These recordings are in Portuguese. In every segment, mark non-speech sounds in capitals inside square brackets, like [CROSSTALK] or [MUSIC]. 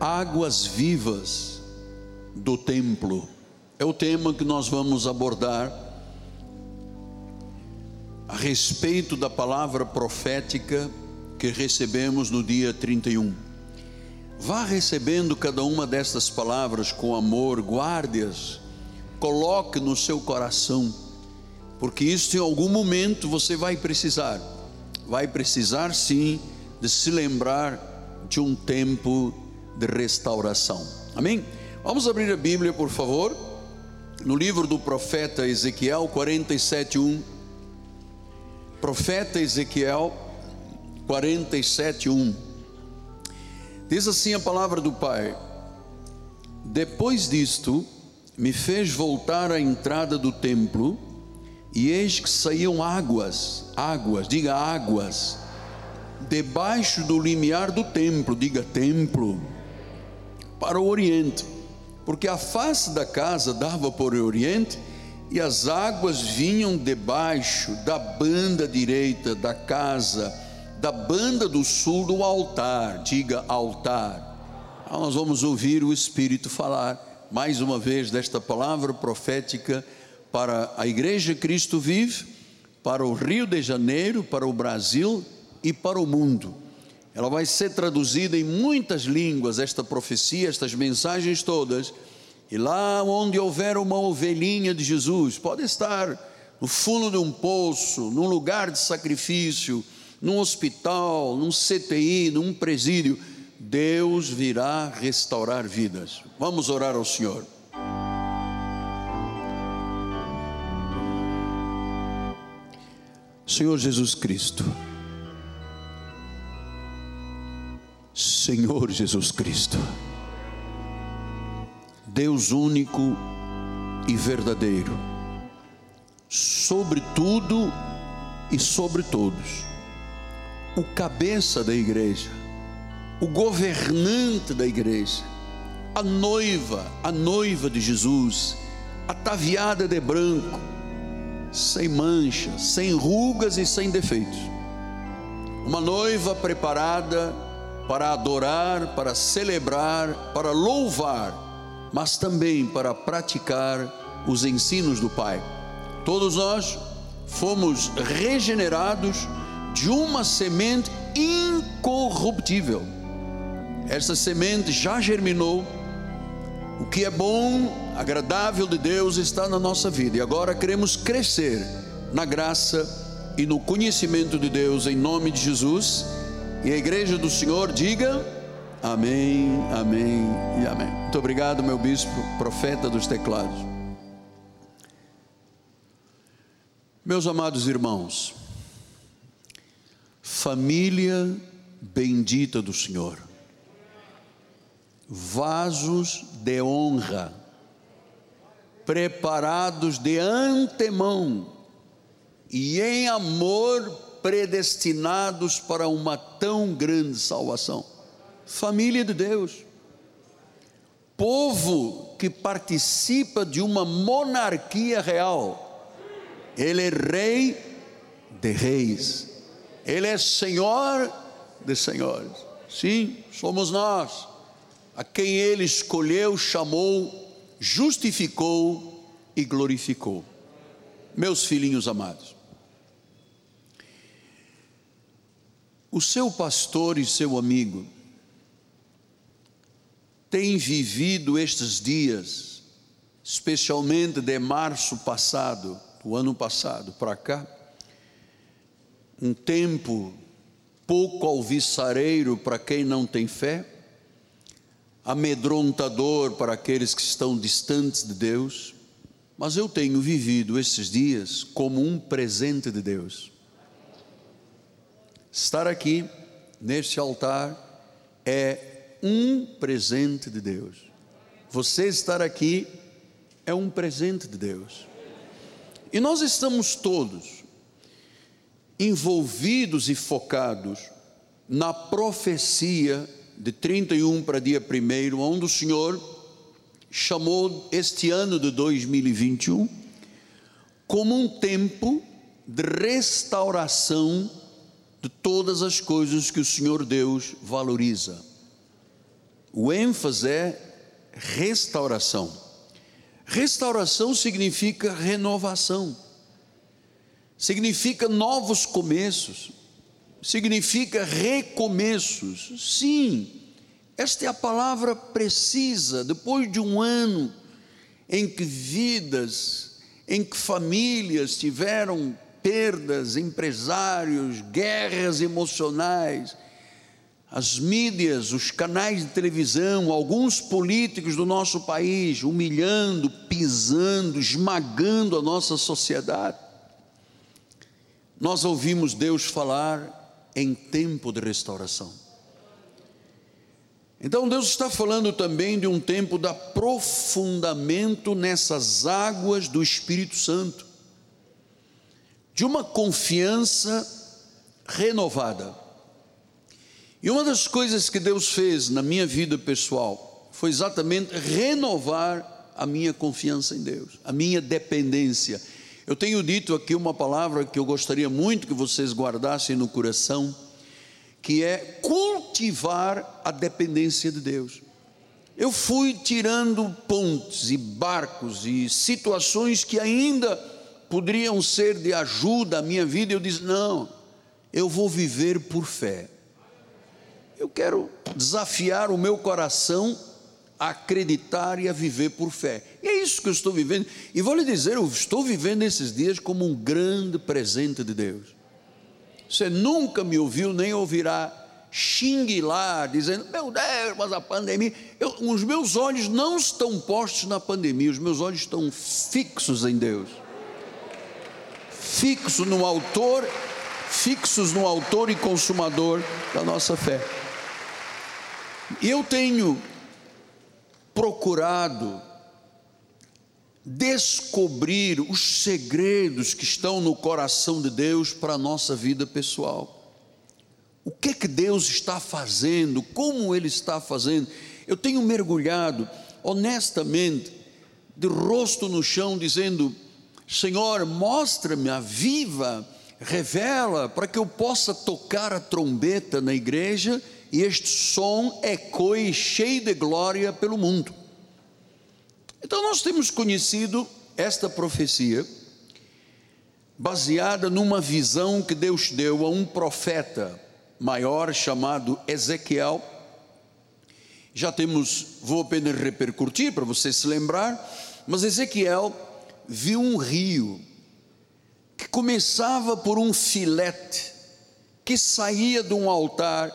Águas vivas do templo. É o tema que nós vamos abordar a respeito da palavra profética que recebemos no dia 31. Vá recebendo cada uma destas palavras com amor, guarde-as, coloque no seu coração, porque isso em algum momento você vai precisar, vai precisar sim de se lembrar de um tempo de restauração. Amém? Vamos abrir a Bíblia, por favor, no livro do profeta Ezequiel 47:1. Profeta Ezequiel 47:1. Diz assim a palavra do Pai: Depois disto, me fez voltar à entrada do templo, e eis que saíam águas, águas, diga águas, debaixo do limiar do templo, diga templo, para o oriente, porque a face da casa dava para o oriente, e as águas vinham debaixo da banda direita da casa, da banda do sul do altar, diga altar. Então nós vamos ouvir o Espírito falar mais uma vez desta palavra profética para a Igreja Cristo Vive, para o Rio de Janeiro, para o Brasil e para o mundo. Ela vai ser traduzida em muitas línguas, esta profecia, estas mensagens todas. E lá onde houver uma ovelhinha de Jesus, pode estar no fundo de um poço, num lugar de sacrifício, num hospital, num CTI, num presídio, Deus virá restaurar vidas. Vamos orar ao Senhor. Senhor Jesus Cristo, Senhor Jesus Cristo, Deus único e verdadeiro, sobre tudo e sobre todos, o cabeça da igreja, o governante da igreja, a noiva, a noiva de Jesus, ataviada de branco, sem mancha, sem rugas e sem defeitos. Uma noiva preparada para adorar, para celebrar, para louvar, mas também para praticar os ensinos do Pai. Todos nós fomos regenerados de uma semente incorruptível. Essa semente já germinou. O que é bom, agradável de Deus está na nossa vida e agora queremos crescer na graça e no conhecimento de Deus em nome de Jesus e a igreja do Senhor diga amém, amém e amém. Muito obrigado, meu bispo, profeta dos teclados. Meus amados irmãos, família bendita do Senhor, vasos de honra, preparados de antemão e em amor predestinados para uma tão grande salvação. Família de Deus, povo que participa de uma monarquia real. Ele é rei de reis, ele é senhor de senhores. Sim, somos nós, a quem ele escolheu, chamou, justificou e glorificou. Meus filhinhos amados, O seu pastor e seu amigo tem vivido estes dias, especialmente de março passado, do ano passado para cá, um tempo pouco alvissareiro para quem não tem fé, amedrontador para aqueles que estão distantes de Deus, mas eu tenho vivido esses dias como um presente de Deus. Estar aqui neste altar é um presente de Deus. Você estar aqui é um presente de Deus. E nós estamos todos envolvidos e focados na profecia de 31 para dia 1, onde o Senhor chamou este ano de 2021 como um tempo de restauração de todas as coisas que o Senhor Deus valoriza. o ênfase é restauração. Restauração significa renovação, significa novos começos, significa recomeços. Sim, esta é a palavra precisa, depois de um ano em que vidas, em que famílias tiveram perdas, empresários, guerras emocionais, as mídias, os canais de televisão, alguns políticos do nosso país humilhando, pisando, esmagando a nossa sociedade. Nós ouvimos Deus falar em tempo de restauração. Então Deus está falando também de um tempo de aprofundamento nessas águas do Espírito Santo, de uma confiança renovada. E uma das coisas que Deus fez na minha vida pessoal foi exatamente renovar a minha confiança em Deus, a minha dependência. Eu tenho dito aqui uma palavra que eu gostaria muito que vocês guardassem no coração que é cultivar a dependência de Deus. Eu fui tirando pontes e barcos e situações que ainda poderiam ser de ajuda à minha vida, eu disse: não, eu vou viver por fé. Eu quero desafiar o meu coração a acreditar e a viver por fé. E é isso que eu estou vivendo. E vou lhe dizer, eu estou vivendo esses dias como um grande presente de Deus. Você nunca me ouviu nem ouvirá xingue lá, dizendo: Meu Deus, mas a pandemia. Eu, os meus olhos não estão postos na pandemia, os meus olhos estão fixos em Deus. Fixos no Autor, fixos no Autor e Consumador da nossa fé. Eu tenho procurado descobrir os segredos que estão no coração de Deus para a nossa vida pessoal. O que que Deus está fazendo? Como Ele está fazendo? Eu tenho mergulhado honestamente, de rosto no chão, dizendo: Senhor, mostra-me, aviva, revela, para que eu possa tocar a trombeta na igreja e este som ecoe cheio de glória pelo mundo. Então nós temos conhecido esta profecia baseada numa visão que Deus deu a um profeta maior chamado Ezequiel. Já temos, vou apenas repercutir para você se lembrar, mas Ezequiel viu um rio que começava por um filete que saía de um altar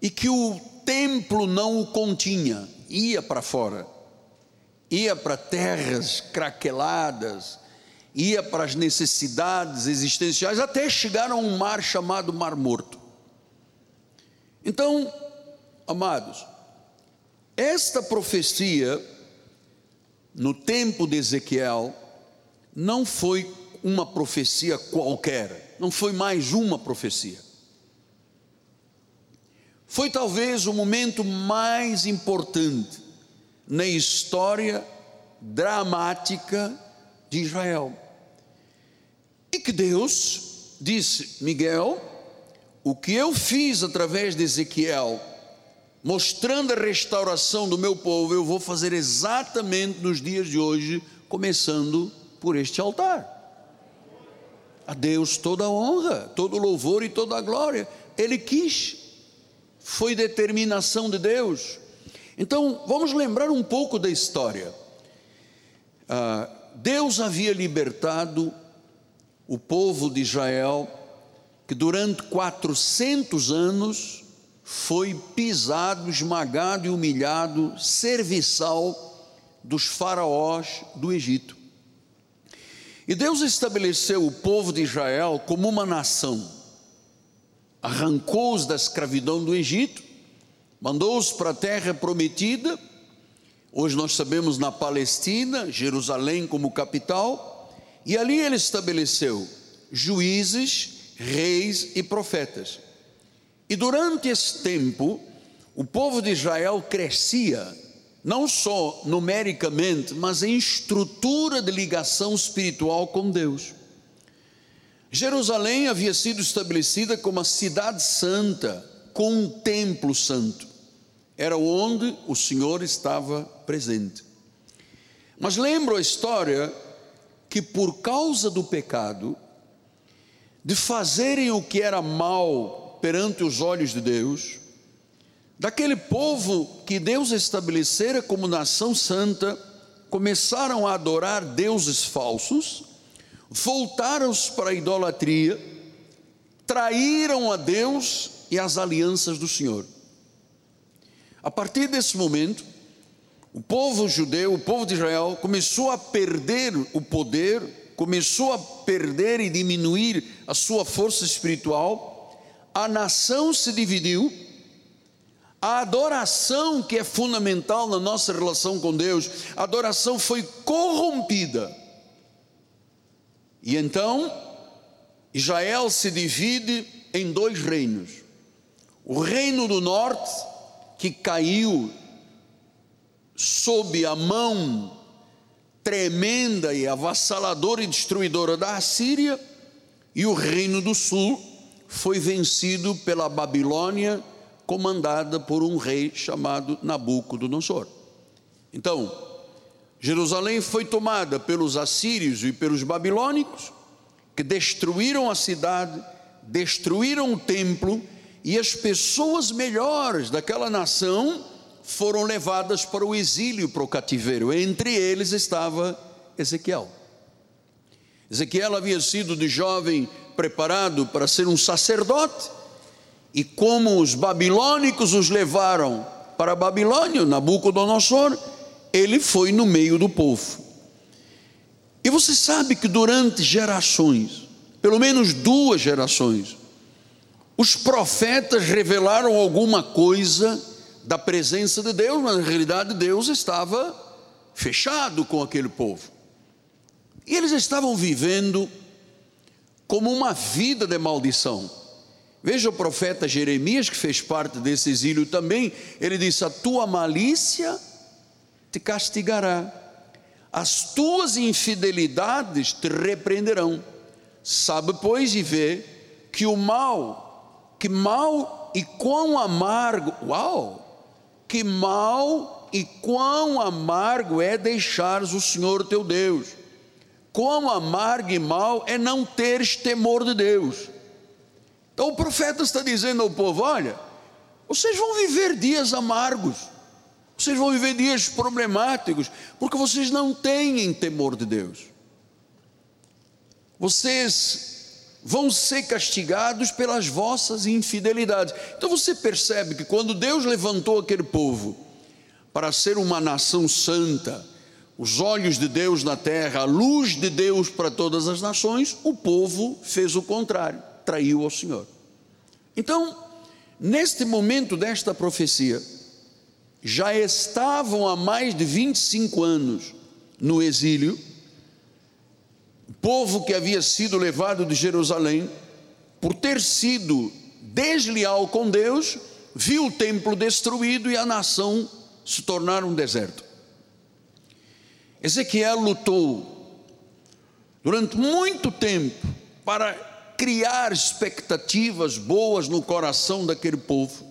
e que o templo não o continha, ia para fora ia para terras craqueladas, ia para as necessidades existenciais, até chegar a um mar chamado Mar Morto. Então, amados, esta profecia, no tempo de Ezequiel, não foi uma profecia qualquer, não foi mais uma profecia. Foi talvez o momento mais importante na história dramática de Israel. E que Deus disse: Miguel, o que eu fiz através de Ezequiel, mostrando a restauração do meu povo, eu vou fazer exatamente nos dias de hoje, começando por este altar. A Deus toda a honra, todo o louvor e toda a glória. Ele quis, foi determinação de Deus. Então, vamos lembrar um pouco da história. Ah, Deus havia libertado o povo de Israel, que durante 400 anos foi pisado, esmagado e humilhado, serviçal dos faraós do Egito. E Deus estabeleceu o povo de Israel como uma nação, arrancou-os da escravidão do Egito mandou-os para a terra prometida. Hoje nós sabemos na Palestina, Jerusalém como capital, e ali ele estabeleceu juízes, reis e profetas. E durante esse tempo, o povo de Israel crescia, não só numericamente, mas em estrutura de ligação espiritual com Deus. Jerusalém havia sido estabelecida como a cidade santa, com um templo santo. era onde o Senhor estava presente. Mas lembro a história que por causa do pecado, de fazerem o que era mal perante os olhos de Deus, daquele povo que Deus estabelecera como nação santa, começaram a adorar deuses falsos, voltaram-se para a idolatria, traíram a Deus e as alianças do Senhor. A partir desse momento, o povo judeu, o povo de Israel, começou a perder o poder, começou a perder e diminuir a sua força espiritual, a nação se dividiu, a adoração, que é fundamental na nossa relação com Deus, a adoração foi corrompida. E então, Israel se divide em dois reinos. O reino do norte, que caiu sob a mão tremenda e avassaladora e destruidora da Assíria, e o reino do sul foi vencido pela Babilônia, comandada por um rei chamado Nabucodonosor. Então, Jerusalém foi tomada pelos assírios e pelos babilônicos, que destruíram a cidade, destruíram o templo, e as pessoas melhores daquela nação foram levadas para o exílio, para o cativeiro. Entre eles estava Ezequiel. Ezequiel havia sido de jovem preparado para ser um sacerdote, e como os babilônicos os levaram para Babilônia, Nabucodonosor, ele foi no meio do povo. E você sabe que durante gerações, pelo menos duas gerações, os profetas revelaram alguma coisa da presença de Deus, mas na realidade Deus estava fechado com aquele povo. E eles estavam vivendo como uma vida de maldição. Veja o profeta Jeremias, que fez parte desse exílio também, ele disse: A tua malícia te castigará, as tuas infidelidades te repreenderão. Sabe, pois, e vê que o mal, que mal e quão amargo, uau, que mal e quão amargo é deixares o Senhor teu Deus. Quão amargo e mal é não teres temor de Deus. Então o profeta está dizendo ao povo: olha, vocês vão viver dias amargos, vocês vão viver dias problemáticos, porque vocês não têm temor de Deus. Vocês vão ser castigados pelas vossas infidelidades. Então você percebe que quando Deus levantou aquele povo para ser uma nação santa, os olhos de Deus na terra, a luz de Deus para todas as nações, o povo fez o contrário, traiu ao Senhor. Então, neste momento desta profecia, já estavam há mais de 25 anos no exílio, o povo que havia sido levado de Jerusalém, por ter sido desleal com Deus, viu o templo destruído e a nação se tornar um deserto. Ezequiel lutou durante muito tempo para criar expectativas boas no coração daquele povo.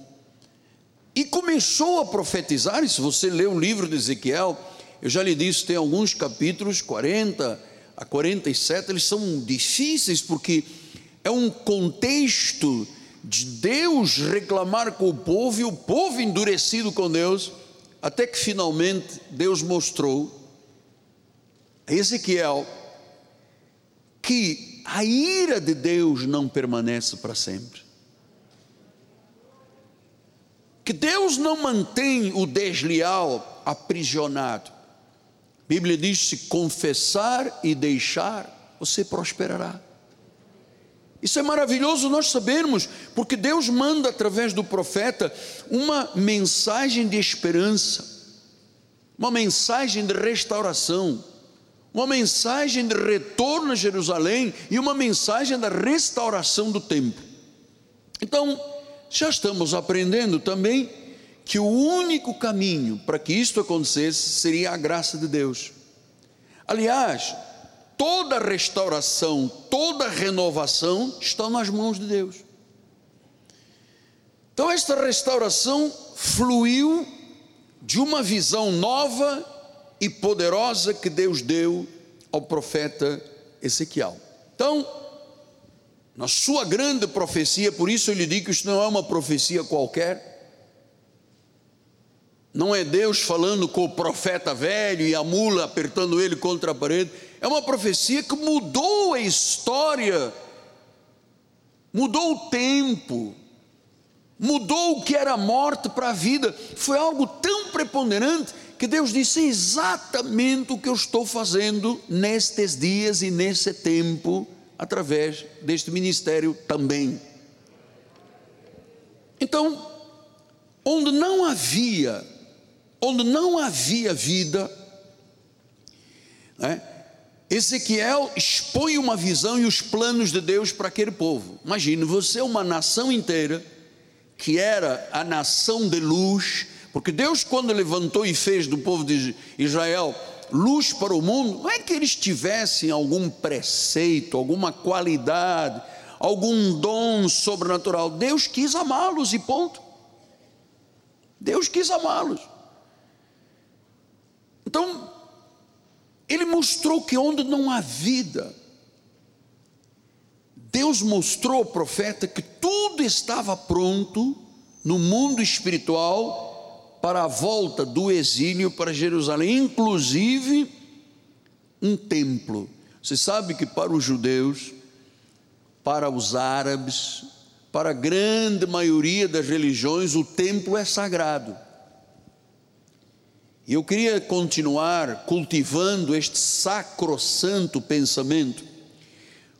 E começou a profetizar, e se você lê o livro de Ezequiel, eu já lhe disse, tem alguns capítulos, 40, a 47, eles são difíceis porque é um contexto de Deus reclamar com o povo e o povo endurecido com Deus, até que finalmente Deus mostrou Ezequiel que a ira de Deus não permanece para sempre. Que Deus não mantém o desleal aprisionado. Bíblia diz: se confessar e deixar, você prosperará. Isso é maravilhoso nós sabermos, porque Deus manda através do profeta uma mensagem de esperança, uma mensagem de restauração, uma mensagem de retorno a Jerusalém e uma mensagem da restauração do templo. Então, já estamos aprendendo também que o único caminho para que isto acontecesse seria a graça de Deus. Aliás, toda restauração, toda renovação estão nas mãos de Deus. Então, esta restauração fluiu de uma visão nova e poderosa que Deus deu ao profeta Ezequiel. Então, na sua grande profecia, por isso eu lhe digo que isso não é uma profecia qualquer, não é Deus falando com o profeta velho e a mula apertando ele contra a parede, é uma profecia que mudou a história, mudou o tempo, mudou o que era morte para a vida, foi algo tão preponderante que Deus disse exatamente o que eu estou fazendo nestes dias e nesse tempo, através deste ministério também. Então, onde não havia, onde não havia vida, né, Ezequiel expõe uma visão e os planos de Deus para aquele povo. Imagine você, uma nação inteira, que era a nação de luz, porque Deus, quando levantou e fez do povo de Israel luz para o mundo, não é que eles tivessem algum preceito, alguma qualidade, algum dom sobrenatural. Deus quis amá-los e ponto. Deus quis amá-los. Então, ele mostrou que onde não há vida, Deus mostrou ao profeta que tudo estava pronto no mundo espiritual para a volta do exílio para Jerusalém, inclusive um templo. Você sabe que para os judeus, para os árabes, para a grande maioria das religiões, o templo é sagrado. E eu queria continuar cultivando este sacrossanto pensamento,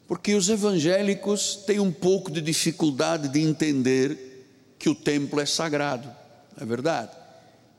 porque os evangélicos têm um pouco de dificuldade de entender que o templo é sagrado, é verdade?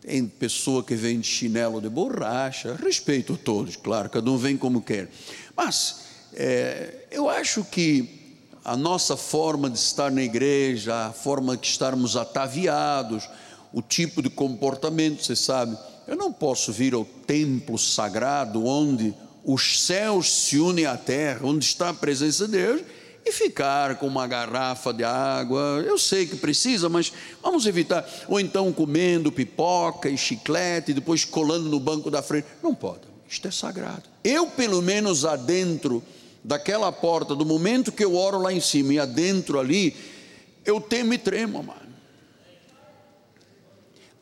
Tem pessoa que vem de chinelo de borracha, respeito a todos, claro, cada um vem como quer. Mas é, eu acho que a nossa forma de estar na igreja, a forma de estarmos ataviados, o tipo de comportamento, você sabe, eu não posso vir ao templo sagrado onde os céus se unem à terra, onde está a presença de Deus, e ficar com uma garrafa de água. Eu sei que precisa, mas vamos evitar. Ou então comendo pipoca e chiclete, e depois colando no banco da frente. Não pode, isto é sagrado. Eu, pelo menos, adentro daquela porta, do momento que eu oro lá em cima e adentro ali, eu temo e tremo, mano.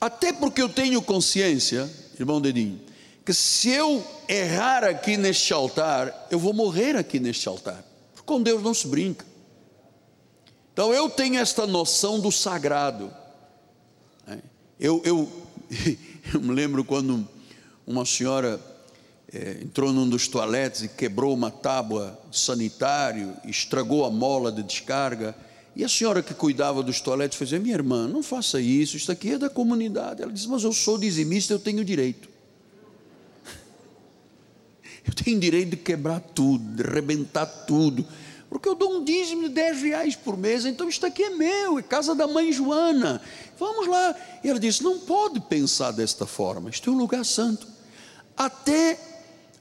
Até porque eu tenho consciência, irmão Dedinho, que se eu errar aqui neste altar, eu vou morrer aqui neste altar. Com Deus não se brinca. Então eu tenho esta noção do sagrado. É, eu, eu, [LAUGHS] eu me lembro quando uma senhora é, entrou num dos toaletes e quebrou uma tábua sanitário, estragou a mola de descarga. E a senhora que cuidava dos toaletes fez: Minha irmã, não faça isso, isso aqui é da comunidade. Ela disse: Mas eu sou dizimista, eu tenho direito. Eu tenho direito de quebrar tudo, de arrebentar tudo, porque eu dou um dízimo de 10 reais por mês, então isto aqui é meu, é casa da mãe Joana. Vamos lá. E ela disse: não pode pensar desta forma, isto é um lugar santo. Até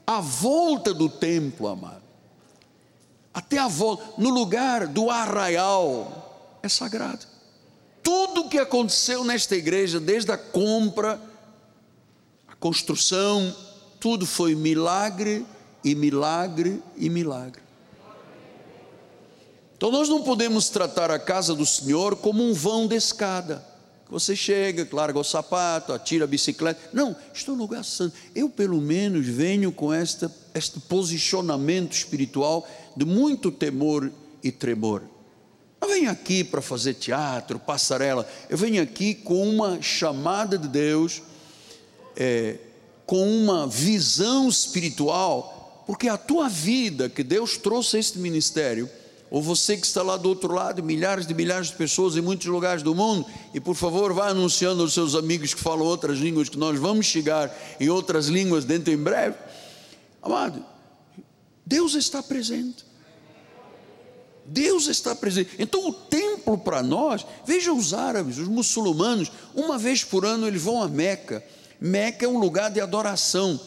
a volta do templo, amado, até a volta, no lugar do arraial, é sagrado. Tudo o que aconteceu nesta igreja, desde a compra, a construção, tudo foi milagre e milagre e milagre. Então nós não podemos tratar a casa do Senhor como um vão de escada. Você chega, larga o sapato, atira a bicicleta. Não, estou no lugar santo. Eu, pelo menos, venho com esta, este posicionamento espiritual de muito temor e tremor. Eu venho aqui para fazer teatro, passarela. Eu venho aqui com uma chamada de Deus. É, com uma visão espiritual, porque a tua vida que Deus trouxe a este ministério, ou você que está lá do outro lado, milhares de milhares de pessoas em muitos lugares do mundo, e por favor vá anunciando aos seus amigos que falam outras línguas, que nós vamos chegar em outras línguas dentro em breve. Amado, Deus está presente. Deus está presente. Então o templo para nós, veja os árabes, os muçulmanos, uma vez por ano eles vão a Meca Meca é um lugar de adoração.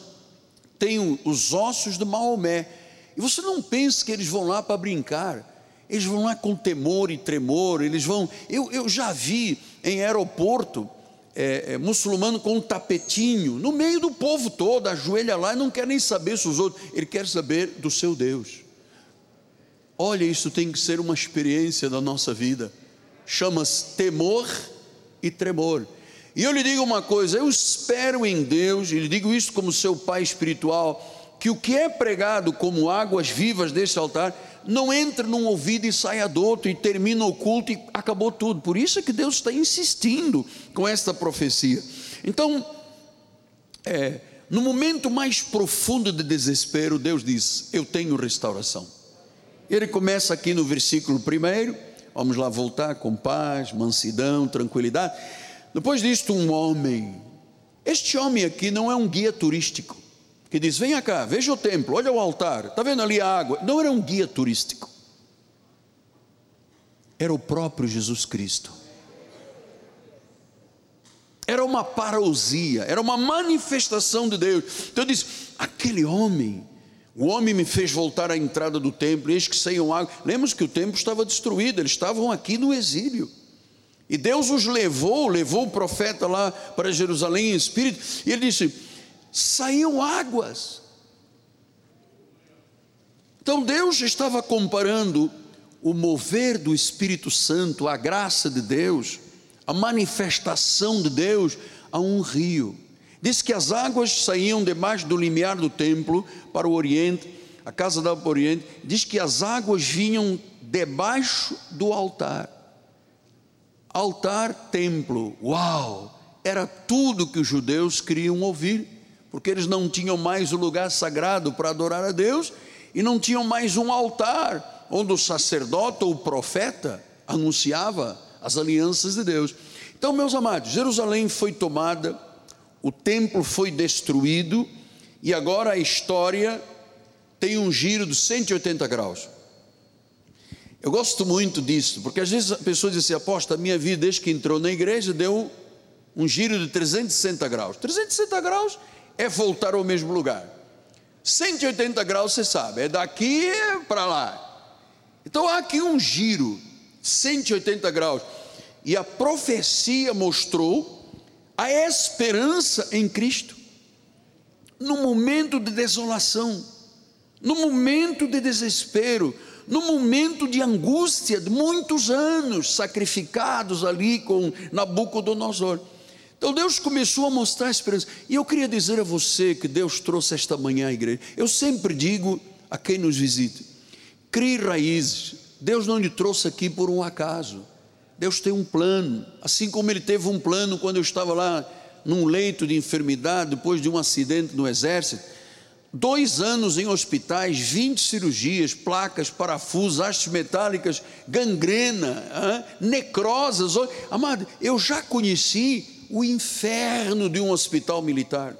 Tem os ossos de Maomé. E você não pense que eles vão lá para brincar. Eles vão lá com temor e tremor. Eles vão. Eu, eu já vi em aeroporto é, é, muçulmano com um tapetinho, no meio do povo todo, ajoelha lá e não quer nem saber se os outros, ele quer saber do seu Deus. Olha, isso tem que ser uma experiência da nossa vida. Chama-se temor e tremor. E eu lhe digo uma coisa: eu espero em Deus, e lhe digo isso como seu pai espiritual, que o que é pregado como águas vivas deste altar não entre num ouvido e saia do outro e termina o culto e acabou tudo. Por isso é que Deus está insistindo com esta profecia. Então, é, no momento mais profundo de desespero, Deus diz: Eu tenho restauração. Ele começa aqui no versículo primeiro, vamos lá voltar com paz, mansidão, tranquilidade. Depois disto, um homem. Este homem aqui não é um guia turístico que diz: Venha cá, veja o templo, olha o altar, está vendo ali a água? Não era um guia turístico, era o próprio Jesus Cristo. Era uma parousia, era uma manifestação de Deus. Então eu disse: aquele homem, o homem me fez voltar à entrada do templo, eis que saiam água. Lembra que o templo estava destruído, eles estavam aqui no exílio. E Deus os levou, levou o profeta lá para Jerusalém em espírito, e ele disse: saíam águas. Então Deus estava comparando o mover do Espírito Santo, a graça de Deus, a manifestação de Deus a um rio. Diz que as águas saíam debaixo do limiar do templo para o oriente, a casa da oriente. Diz que as águas vinham debaixo do altar. Altar, templo, uau! Era tudo que os judeus queriam ouvir porque eles não tinham mais o lugar sagrado para adorar a Deus e não tinham mais um altar onde o sacerdote ou o profeta anunciava as alianças de Deus. Então, meus amados, Jerusalém foi tomada, o templo foi destruído e agora a história tem um giro de 180 graus. Eu gosto muito disso, porque às vezes a pessoa diz assim: aposta, a minha vida desde que entrou na igreja deu um giro de 360 graus. 360 graus é voltar ao mesmo lugar. 180 graus, você sabe, é daqui para lá. Então há aqui um giro, 180 graus. E a profecia mostrou a esperança em Cristo. No momento de desolação, no momento de desespero, no momento de angústia de muitos anos sacrificados ali com Nabucodonosor. Então Deus começou a mostrar a esperança. E eu queria dizer a você que Deus trouxe esta manhã à igreja. Eu sempre digo a quem nos visita: crie raízes. Deus não lhe trouxe aqui por um acaso. Deus tem um plano. Assim como Ele teve um plano quando eu estava lá num leito de enfermidade, depois de um acidente no exército. Dois anos em hospitais, 20 cirurgias, placas, parafusos, hastes metálicas, gangrena, necrosas. Amado, eu já conheci o inferno de um hospital militar.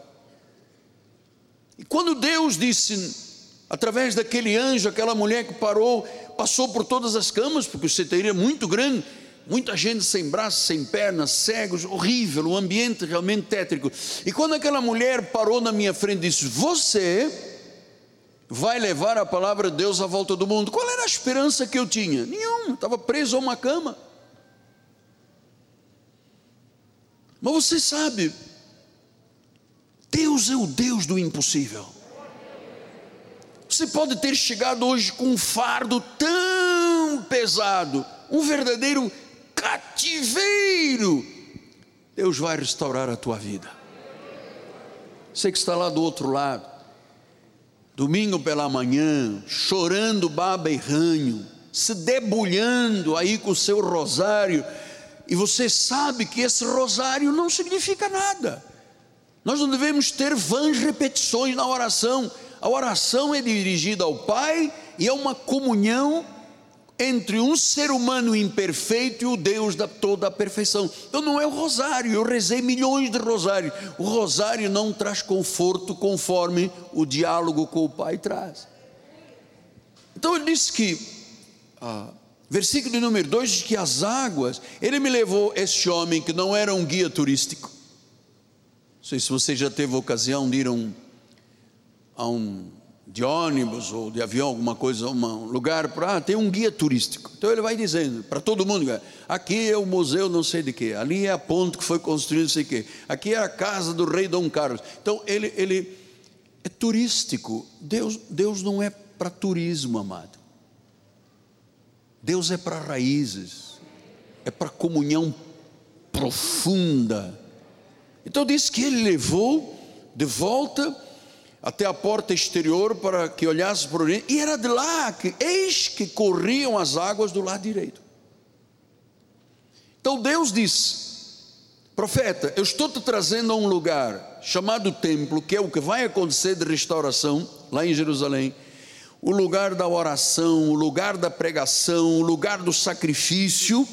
E quando Deus disse, através daquele anjo, aquela mulher que parou, passou por todas as camas, porque o CTI é muito grande, muita gente sem braços, sem pernas, cegos, horrível, um ambiente realmente tétrico. E quando aquela mulher parou na minha frente e disse: Você vai levar a palavra de Deus à volta do mundo. Qual era a esperança que eu tinha? Nenhuma, estava preso a uma cama. Mas você sabe, Deus é o Deus do impossível. Você pode ter chegado hoje com um fardo tão pesado, um verdadeiro cativeiro. Deus vai restaurar a tua vida. Você que está lá do outro lado, domingo pela manhã, chorando baba e ranho, se debulhando aí com o seu rosário, e você sabe que esse rosário não significa nada. Nós não devemos ter vãs repetições na oração. A oração é dirigida ao Pai e é uma comunhão entre um ser humano imperfeito e o Deus da toda a perfeição. Então não é o rosário, eu rezei milhões de rosários. O rosário não traz conforto conforme o diálogo com o Pai traz. Então ele disse que ah, Versículo número 2 diz que as águas, ele me levou este homem que não era um guia turístico. Não sei se você já teve ocasião de ir a um, a um de ônibus ou de avião, alguma coisa, um lugar para. Ah, tem um guia turístico. Então ele vai dizendo para todo mundo: aqui é o museu não sei de quê, ali é a ponte que foi construída não sei quê, aqui é a casa do rei Dom Carlos. Então ele, ele é turístico. Deus, Deus não é para turismo, amado. Deus é para raízes, é para comunhão profunda. Então diz que ele levou de volta até a porta exterior para que olhasse para o oriente, e era de lá que, eis que corriam as águas do lado direito. Então Deus disse: Profeta, eu estou te trazendo a um lugar chamado templo, que é o que vai acontecer de restauração lá em Jerusalém, o lugar da oração, o lugar da pregação, o lugar do sacrifício.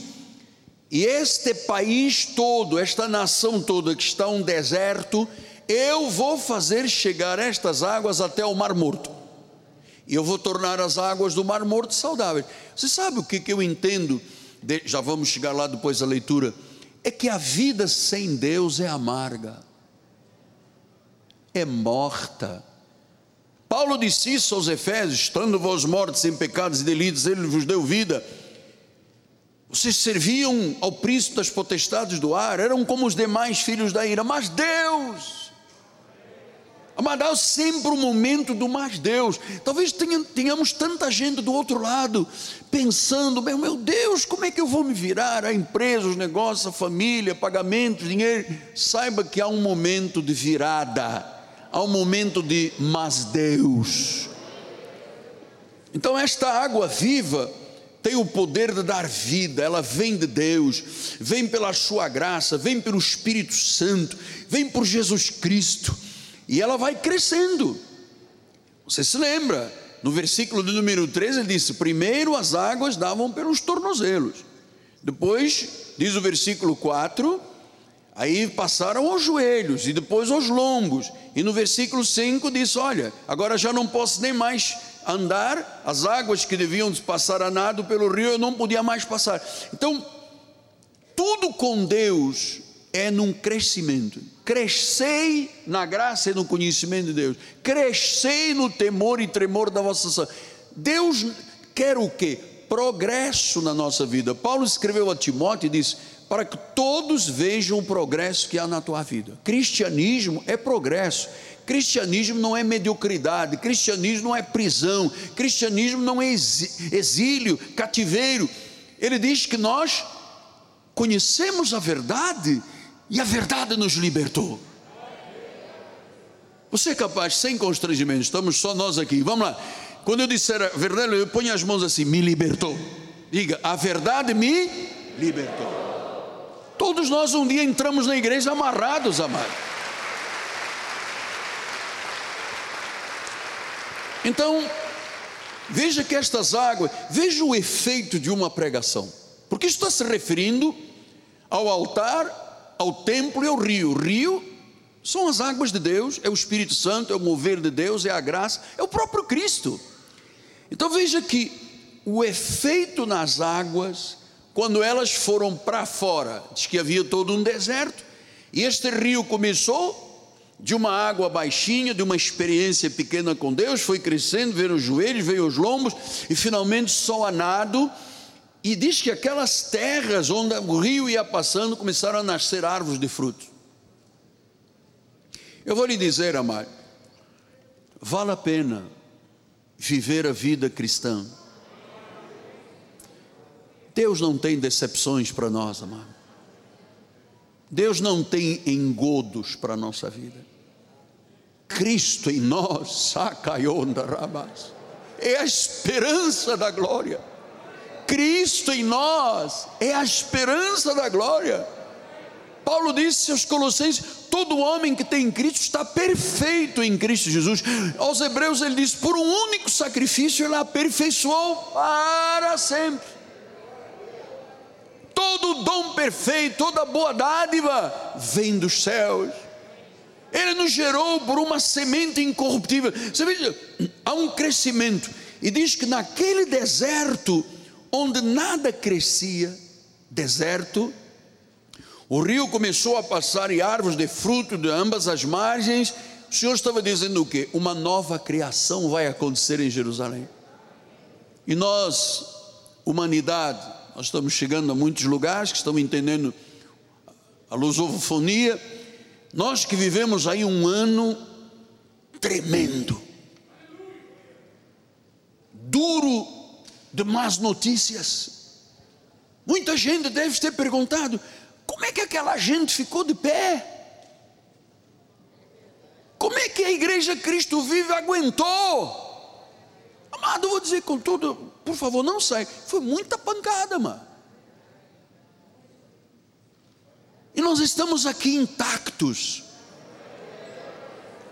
E este país todo, esta nação toda que está um deserto, eu vou fazer chegar estas águas até o Mar Morto. E eu vou tornar as águas do Mar Morto saudáveis. Você sabe o que, que eu entendo? De, já vamos chegar lá depois da leitura. É que a vida sem Deus é amarga, é morta. Paulo disse isso aos Efésios: estando vós mortos em pecados e delitos, ele vos deu vida. Vocês serviam ao príncipe das potestades do ar, eram como os demais filhos da ira, mas Deus Há sempre o um momento do mais Deus. Talvez tenhamos tanta gente do outro lado pensando: meu, meu Deus, como é que eu vou me virar? A empresa, os negócios, a família, pagamentos, dinheiro. Saiba que há um momento de virada, há um momento de mas Deus. Então, esta água viva tem o poder de dar vida, ela vem de Deus, vem pela Sua graça, vem pelo Espírito Santo, vem por Jesus Cristo e ela vai crescendo. Você se lembra? No versículo de número 13 ele disse: primeiro as águas davam pelos tornozelos, depois, diz o versículo 4, aí passaram aos joelhos e depois aos lombos, e no versículo 5 diz: Olha, agora já não posso nem mais andar, as águas que deviam passar a nado pelo rio eu não podia mais passar. Então, tudo com Deus é num crescimento. Crescei na graça e no conhecimento de Deus. Crescei no temor e tremor da vossa ação. Deus quer o quê? Progresso na nossa vida. Paulo escreveu a Timóteo e disse: para que todos vejam o progresso que há na tua vida. Cristianismo é progresso. Cristianismo não é mediocridade, cristianismo não é prisão, cristianismo não é exílio, cativeiro. Ele diz que nós conhecemos a verdade e a verdade nos libertou. Você é capaz, sem constrangimento, estamos só nós aqui, vamos lá. Quando eu disser a verdade, eu ponho as mãos assim, me libertou. Diga, a verdade me libertou. Todos nós um dia entramos na igreja amarrados, amados. Então, veja que estas águas, veja o efeito de uma pregação, porque isso está se referindo ao altar ao templo e ao rio. O rio são as águas de Deus, é o Espírito Santo, é o mover de Deus, é a graça, é o próprio Cristo. Então veja que o efeito nas águas, quando elas foram para fora, diz que havia todo um deserto, e este rio começou de uma água baixinha, de uma experiência pequena com Deus, foi crescendo, veio os joelhos, veio os lombos, e finalmente só a nado e diz que aquelas terras onde o rio ia passando começaram a nascer árvores de frutos. Eu vou lhe dizer, amado, vale a pena viver a vida cristã. Deus não tem decepções para nós, amado. Deus não tem engodos para a nossa vida. Cristo em nós, sacaionda rabas, é a esperança da glória. Cristo em nós é a esperança da glória. Paulo disse aos Colossenses: todo homem que tem Cristo está perfeito em Cristo Jesus. Aos Hebreus ele diz: por um único sacrifício ele aperfeiçoou para sempre. Todo dom perfeito, toda boa dádiva vem dos céus. Ele nos gerou por uma semente incorruptível. Você veja, há um crescimento, e diz que naquele deserto, onde nada crescia, deserto, o rio começou a passar e árvores de fruto de ambas as margens, o Senhor estava dizendo o quê? Uma nova criação vai acontecer em Jerusalém. E nós, humanidade, nós estamos chegando a muitos lugares que estamos entendendo a lusofonia. Nós que vivemos aí um ano tremendo, duro de más notícias. Muita gente deve ter perguntado: como é que aquela gente ficou de pé? Como é que a igreja Cristo vive aguentou? Amado, vou dizer com tudo, por favor, não sai. Foi muita pancada, mano. E nós estamos aqui intactos.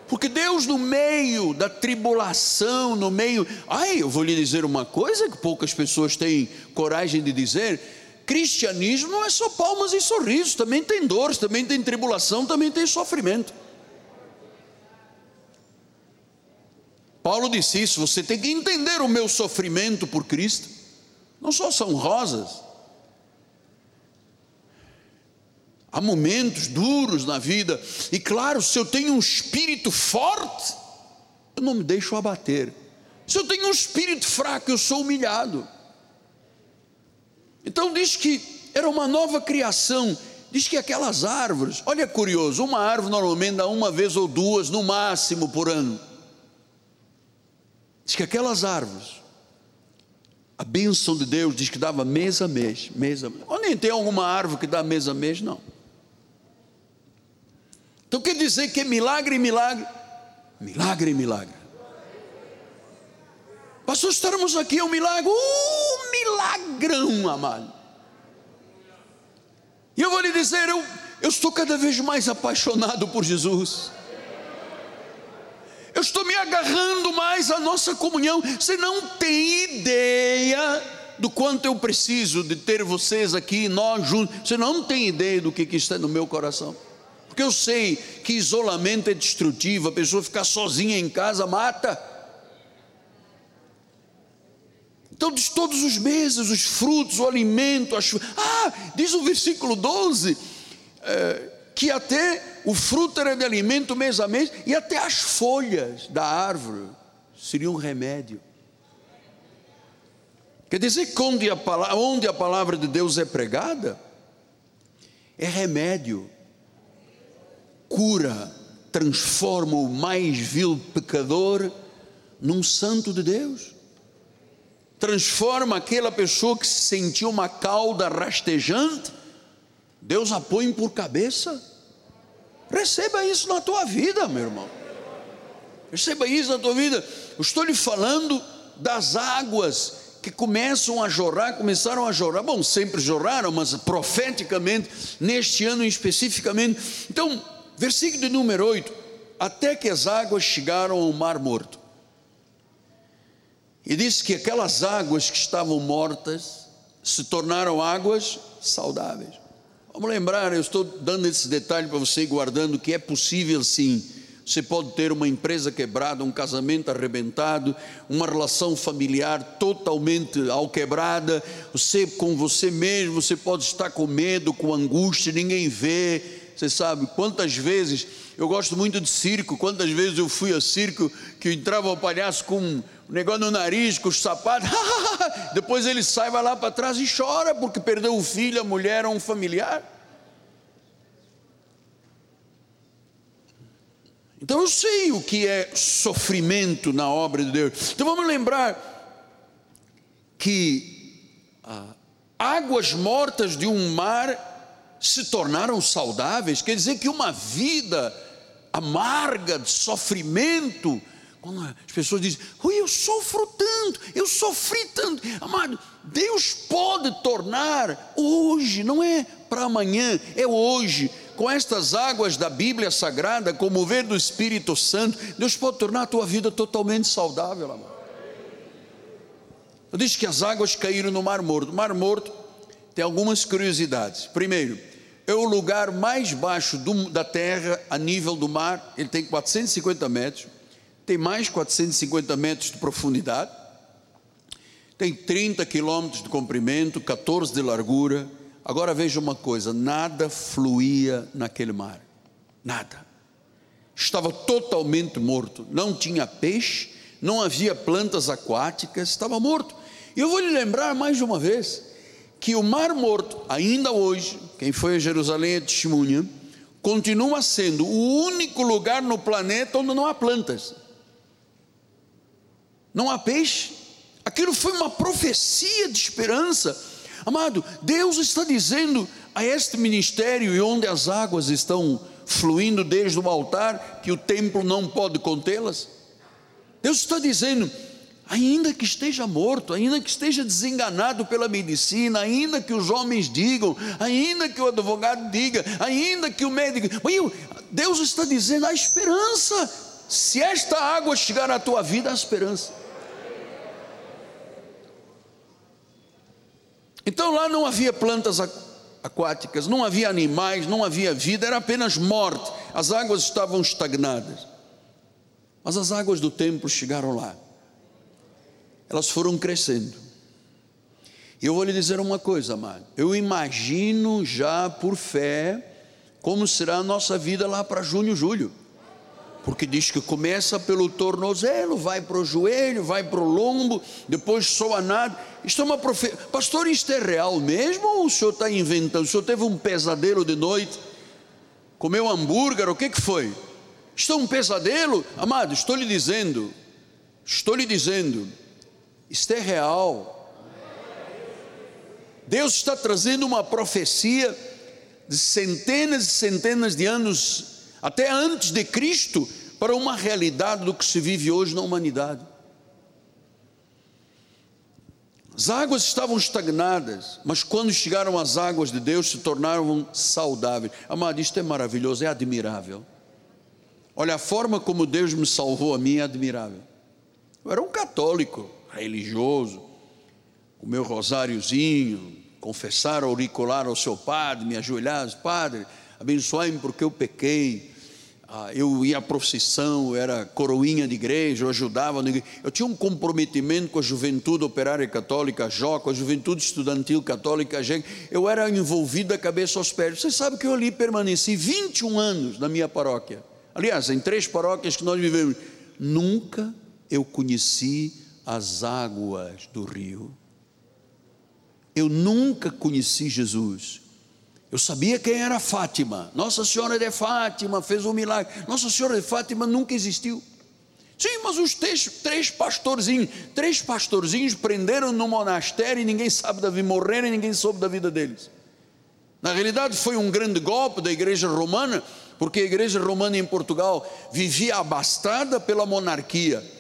Porque Deus, no meio da tribulação, no meio. Ai, eu vou lhe dizer uma coisa que poucas pessoas têm coragem de dizer: cristianismo não é só palmas e sorrisos, também tem dores, também tem tribulação, também tem sofrimento. Paulo disse isso: você tem que entender o meu sofrimento por Cristo. Não só são rosas. Há momentos duros na vida, e claro, se eu tenho um espírito forte, eu não me deixo abater. Se eu tenho um espírito fraco, eu sou humilhado. Então diz que era uma nova criação. Diz que aquelas árvores, olha curioso, uma árvore normalmente dá uma vez ou duas no máximo por ano. Diz que aquelas árvores, a bênção de Deus diz que dava mês a mês, mês a mês. Ou nem tem alguma árvore que dá mês a mês, não. Então quer dizer que é milagre e milagre, milagre e milagre. Pastor, estarmos aqui, é um milagre, um milagrão, amado. E eu vou lhe dizer, eu, eu estou cada vez mais apaixonado por Jesus eu estou me agarrando mais à nossa comunhão. Você não tem ideia do quanto eu preciso de ter vocês aqui, nós juntos. Você não tem ideia do que, que está no meu coração. Porque eu sei que isolamento é destrutivo, a pessoa ficar sozinha em casa mata. Então, diz todos os meses, os frutos, o alimento, as... ah, diz o versículo 12, é, que até o fruto era de alimento mês a mês, e até as folhas da árvore seriam um remédio. Quer dizer que onde a, palavra, onde a palavra de Deus é pregada, é remédio, cura, transforma o mais vil pecador num santo de Deus, transforma aquela pessoa que se sentiu uma cauda rastejante, Deus a põe por cabeça. Receba isso na tua vida, meu irmão. Receba isso na tua vida. Eu estou lhe falando das águas que começam a jorrar, começaram a jorrar. Bom, sempre jorraram, mas profeticamente, neste ano especificamente. Então, versículo de número 8: Até que as águas chegaram ao Mar Morto. E disse que aquelas águas que estavam mortas se tornaram águas saudáveis. Vamos lembrar, eu estou dando esse detalhe para você, guardando que é possível sim. Você pode ter uma empresa quebrada, um casamento arrebentado, uma relação familiar totalmente alquebrada. Você com você mesmo, você pode estar com medo, com angústia, ninguém vê. Você sabe quantas vezes eu gosto muito de circo. Quantas vezes eu fui a circo que entrava o palhaço com um negócio no nariz, com os sapatos. [LAUGHS] Depois ele sai, vai lá para trás e chora porque perdeu o filho, a mulher ou um familiar. Então eu sei o que é sofrimento na obra de Deus. Então vamos lembrar que ah, águas mortas de um mar se tornaram saudáveis, quer dizer que uma vida amarga, de sofrimento. Quando as pessoas dizem, Ui, eu sofro tanto, eu sofri tanto, amado, Deus pode tornar hoje, não é para amanhã, é hoje, com estas águas da Bíblia Sagrada, com o mover do Espírito Santo, Deus pode tornar a tua vida totalmente saudável, amado. Eu disse que as águas caíram no Mar Morto. O Mar Morto tem algumas curiosidades. Primeiro, é o lugar mais baixo do, da terra a nível do mar, ele tem 450 metros, tem mais 450 metros de profundidade, tem 30 quilômetros de comprimento, 14 de largura. Agora veja uma coisa: nada fluía naquele mar, nada. estava totalmente morto, não tinha peixe, não havia plantas aquáticas, estava morto. E eu vou lhe lembrar mais uma vez que o Mar Morto, ainda hoje, quem foi a Jerusalém é testemunha, continua sendo o único lugar no planeta onde não há plantas, não há peixe. Aquilo foi uma profecia de esperança. Amado, Deus está dizendo a este ministério e onde as águas estão fluindo desde o altar, que o templo não pode contê-las. Deus está dizendo, ainda que esteja morto, ainda que esteja desenganado pela medicina, ainda que os homens digam, ainda que o advogado diga, ainda que o médico, Deus está dizendo a esperança. Se esta água chegar à tua vida, há esperança. Então lá não havia plantas aquáticas, não havia animais, não havia vida, era apenas morte. As águas estavam estagnadas. Mas as águas do templo chegaram lá. Elas foram crescendo. E eu vou lhe dizer uma coisa, amado. Eu imagino já por fé como será a nossa vida lá para junho, julho. Porque diz que começa pelo tornozelo, vai para o joelho, vai para o lombo, depois soa nada. Isto é uma profecia. Pastor, isto é real mesmo ou o senhor está inventando? O senhor teve um pesadelo de noite? Comeu hambúrguer? O que, que foi? Isto é um pesadelo? Amado, estou lhe dizendo, estou lhe dizendo, isto é real. Deus está trazendo uma profecia de centenas e centenas de anos até antes de Cristo, para uma realidade do que se vive hoje na humanidade. As águas estavam estagnadas, mas quando chegaram as águas de Deus se tornaram saudáveis. Amado, isto é maravilhoso, é admirável. Olha, a forma como Deus me salvou a mim é admirável. Eu era um católico, religioso, com meu rosáriozinho, confessar auricular ao seu padre, me ajoelhar, padre, abençoai-me porque eu pequei. Ah, eu ia à procissão, eu era coroinha de igreja, eu ajudava. Eu tinha um comprometimento com a juventude operária católica, JO, com a juventude estudantil católica, eu era envolvido da cabeça aos pés. Você sabe que eu ali permaneci 21 anos na minha paróquia. Aliás, em três paróquias que nós vivemos. Nunca eu conheci as águas do rio. Eu nunca conheci Jesus. Eu sabia quem era Fátima. Nossa Senhora de Fátima fez um milagre. Nossa Senhora de Fátima nunca existiu. Sim, mas os três, três pastorzinhos, três pastorzinhos prenderam no monastério e ninguém sabe da vida, morreram e ninguém soube da vida deles. Na realidade, foi um grande golpe da igreja romana, porque a igreja romana em Portugal vivia abastada pela monarquia.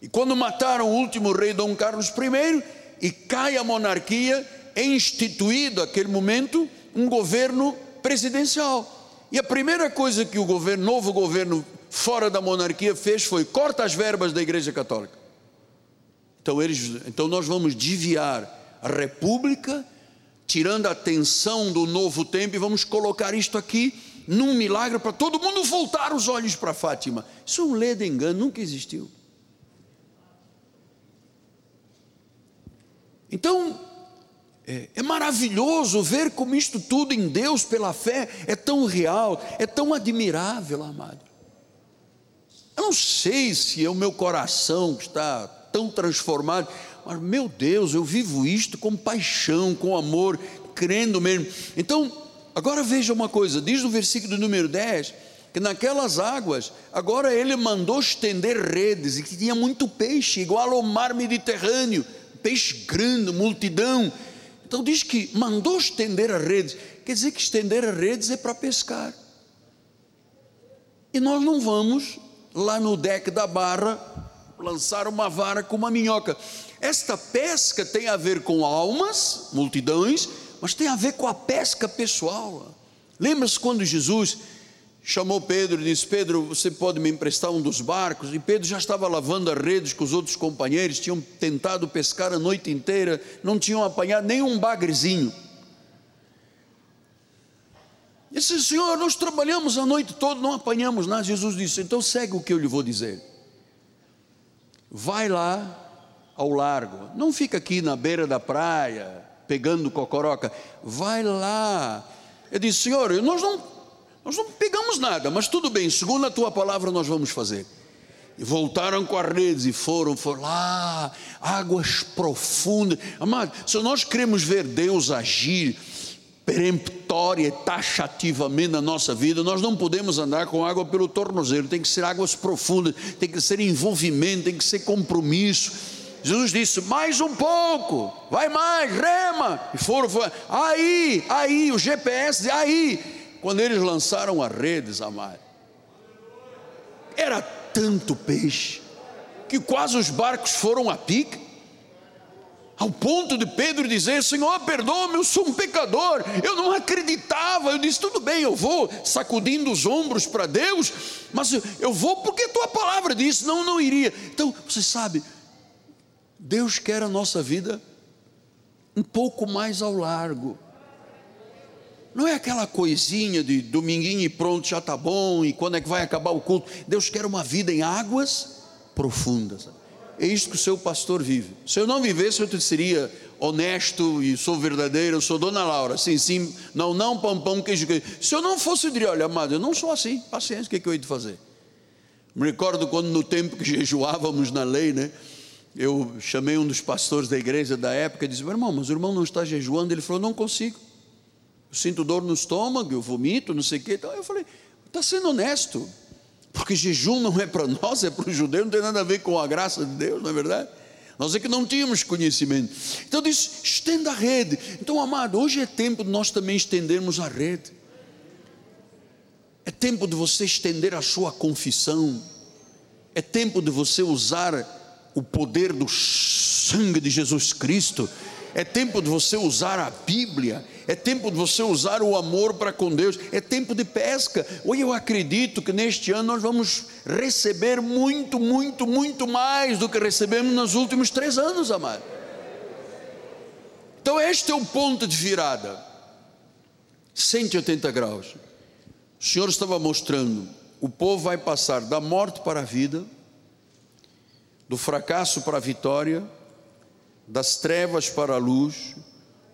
E quando mataram o último rei Dom Carlos I, e cai a monarquia, é instituído aquele momento um governo presidencial. E a primeira coisa que o governo, novo governo fora da monarquia fez foi corta as verbas da Igreja Católica. Então, eles, então nós vamos desviar a República, tirando a atenção do novo tempo e vamos colocar isto aqui num milagre para todo mundo voltar os olhos para Fátima. Isso é um ledo engano, nunca existiu. Então, é, é, maravilhoso ver como isto tudo em Deus, pela fé, é tão real, é tão admirável, amado. Eu não sei se é o meu coração que está tão transformado, mas meu Deus, eu vivo isto com paixão, com amor, crendo mesmo. Então, agora veja uma coisa: diz no versículo número 10 que naquelas águas, agora ele mandou estender redes e que tinha muito peixe, igual ao mar Mediterrâneo, peixe grande, multidão. Então diz que mandou estender as redes. Quer dizer que estender as redes é para pescar. E nós não vamos lá no deck da barra lançar uma vara com uma minhoca. Esta pesca tem a ver com almas, multidões, mas tem a ver com a pesca pessoal. Lembra-se quando Jesus chamou Pedro e disse: Pedro, você pode me emprestar um dos barcos? E Pedro já estava lavando as redes com os outros companheiros, tinham tentado pescar a noite inteira, não tinham apanhado nem um bagrezinho. E disse: Senhor, nós trabalhamos a noite toda, não apanhamos nada. Jesus disse: Então segue o que eu lhe vou dizer. Vai lá ao largo, não fica aqui na beira da praia, pegando cocoroca. Vai lá. Eu disse: Senhor, nós não Nós não pegamos nada, mas tudo bem, segundo a tua palavra nós vamos fazer. E voltaram com as redes e foram, foram lá, águas profundas. Amado, se nós queremos ver Deus agir peremptória e taxativamente na nossa vida, nós não podemos andar com água pelo tornozelo, tem que ser águas profundas, tem que ser envolvimento, tem que ser compromisso. Jesus disse: mais um pouco, vai mais, rema. E foram, foram aí, aí, o GPS, aí. Quando eles lançaram as redes, amado, era tanto peixe que quase os barcos foram a pique. Ao ponto de Pedro dizer: Senhor, perdoa-me, eu sou um pecador. Eu não acreditava. Eu disse: tudo bem, eu vou, sacudindo os ombros para Deus, mas eu vou porque tua palavra disse, não, não iria. Então, você sabe, Deus quer a nossa vida um pouco mais ao largo. Não é aquela coisinha de dominguinho e pronto, já está bom, e quando é que vai acabar o culto? Deus quer uma vida em águas profundas. É isso que o seu pastor vive. Se eu não vivesse, eu seria honesto e sou verdadeiro, eu sou Dona Laura, sim, sim, não, não, pão, pão, queijo, queijo. Se eu não fosse, eu diria, olha, amado, eu não sou assim, paciência, o que, é que eu hei de fazer? Me recordo quando no tempo que jejuávamos na lei, né? Eu chamei um dos pastores da igreja da época e disse, meu irmão, mas o irmão não está jejuando? Ele falou, não consigo eu sinto dor no estômago, eu vomito, não sei o quê. Então eu falei, está sendo honesto, porque jejum não é para nós, é para o judeu, não tem nada a ver com a graça de Deus, não é verdade? Nós é que não tínhamos conhecimento. Então disse, estenda a rede. Então, amado, hoje é tempo de nós também estendermos a rede. É tempo de você estender a sua confissão. É tempo de você usar o poder do sangue de Jesus Cristo. É tempo de você usar a Bíblia é tempo de você usar o amor para com Deus, é tempo de pesca. Hoje eu acredito que neste ano nós vamos receber muito, muito, muito mais do que recebemos nos últimos três anos, amado. Então, este é o ponto de virada 180 graus. O Senhor estava mostrando: o povo vai passar da morte para a vida, do fracasso para a vitória, das trevas para a luz,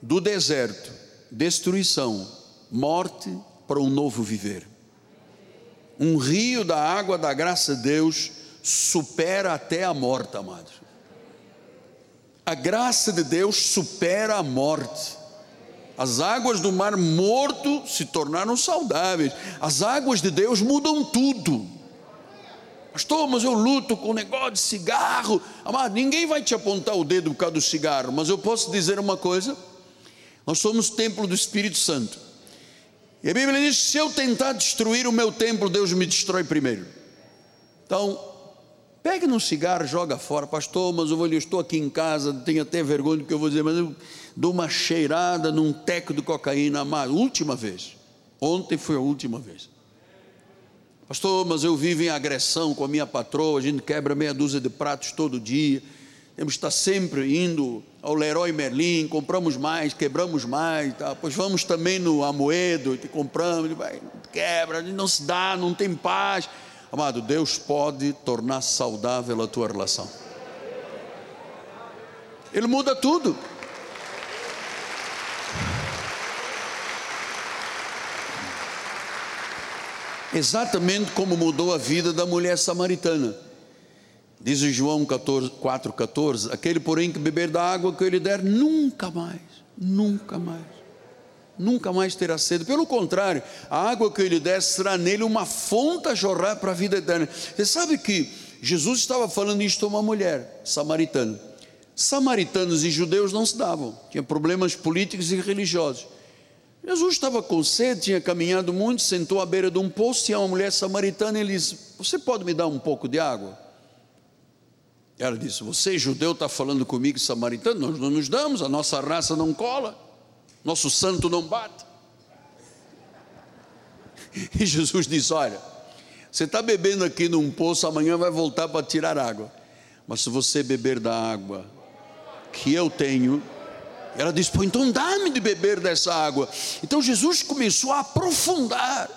do deserto destruição, morte para um novo viver. Um rio da água da graça de Deus supera até a morte, amados. A graça de Deus supera a morte. As águas do mar morto se tornaram saudáveis. As águas de Deus mudam tudo. Pastor, mas eu luto com o negócio de cigarro. Amado, ninguém vai te apontar o dedo por causa do cigarro, mas eu posso dizer uma coisa nós somos templo do Espírito Santo. E a Bíblia diz: se eu tentar destruir o meu templo, Deus me destrói primeiro. Então, pegue num cigarro, joga fora, pastor. Mas eu, vou, eu estou aqui em casa, tenho até vergonha do que eu vou dizer, mas eu dou uma cheirada num teco de cocaína, a última vez. Ontem foi a última vez. Pastor, mas eu vivo em agressão com a minha patroa, a gente quebra meia dúzia de pratos todo dia. Temos que estar sempre indo ao Leroy Merlin, compramos mais, quebramos mais, tá? pois vamos também no Amoedo, e compramos, vai, quebra, não se dá, não tem paz. Amado, Deus pode tornar saudável a tua relação. Ele muda tudo. Exatamente como mudou a vida da mulher samaritana. Diz João 4,14: aquele, porém, que beber da água que eu lhe der, nunca mais, nunca mais, nunca mais terá sede. Pelo contrário, a água que eu lhe der será nele uma fonte a jorrar para a vida eterna. Você sabe que Jesus estava falando isto a uma mulher samaritana. Samaritanos e judeus não se davam, tinha problemas políticos e religiosos. Jesus estava com sede, tinha caminhado muito, sentou à beira de um poço, tinha uma mulher samaritana ele disse: Você pode me dar um pouco de água? Ela disse: Você, judeu, está falando comigo, samaritano? Nós não nos damos, a nossa raça não cola, nosso santo não bate. [LAUGHS] E Jesus disse: Olha, você está bebendo aqui num poço, amanhã vai voltar para tirar água. Mas se você beber da água que eu tenho, ela disse: Pô, então dá-me de beber dessa água. Então Jesus começou a aprofundar,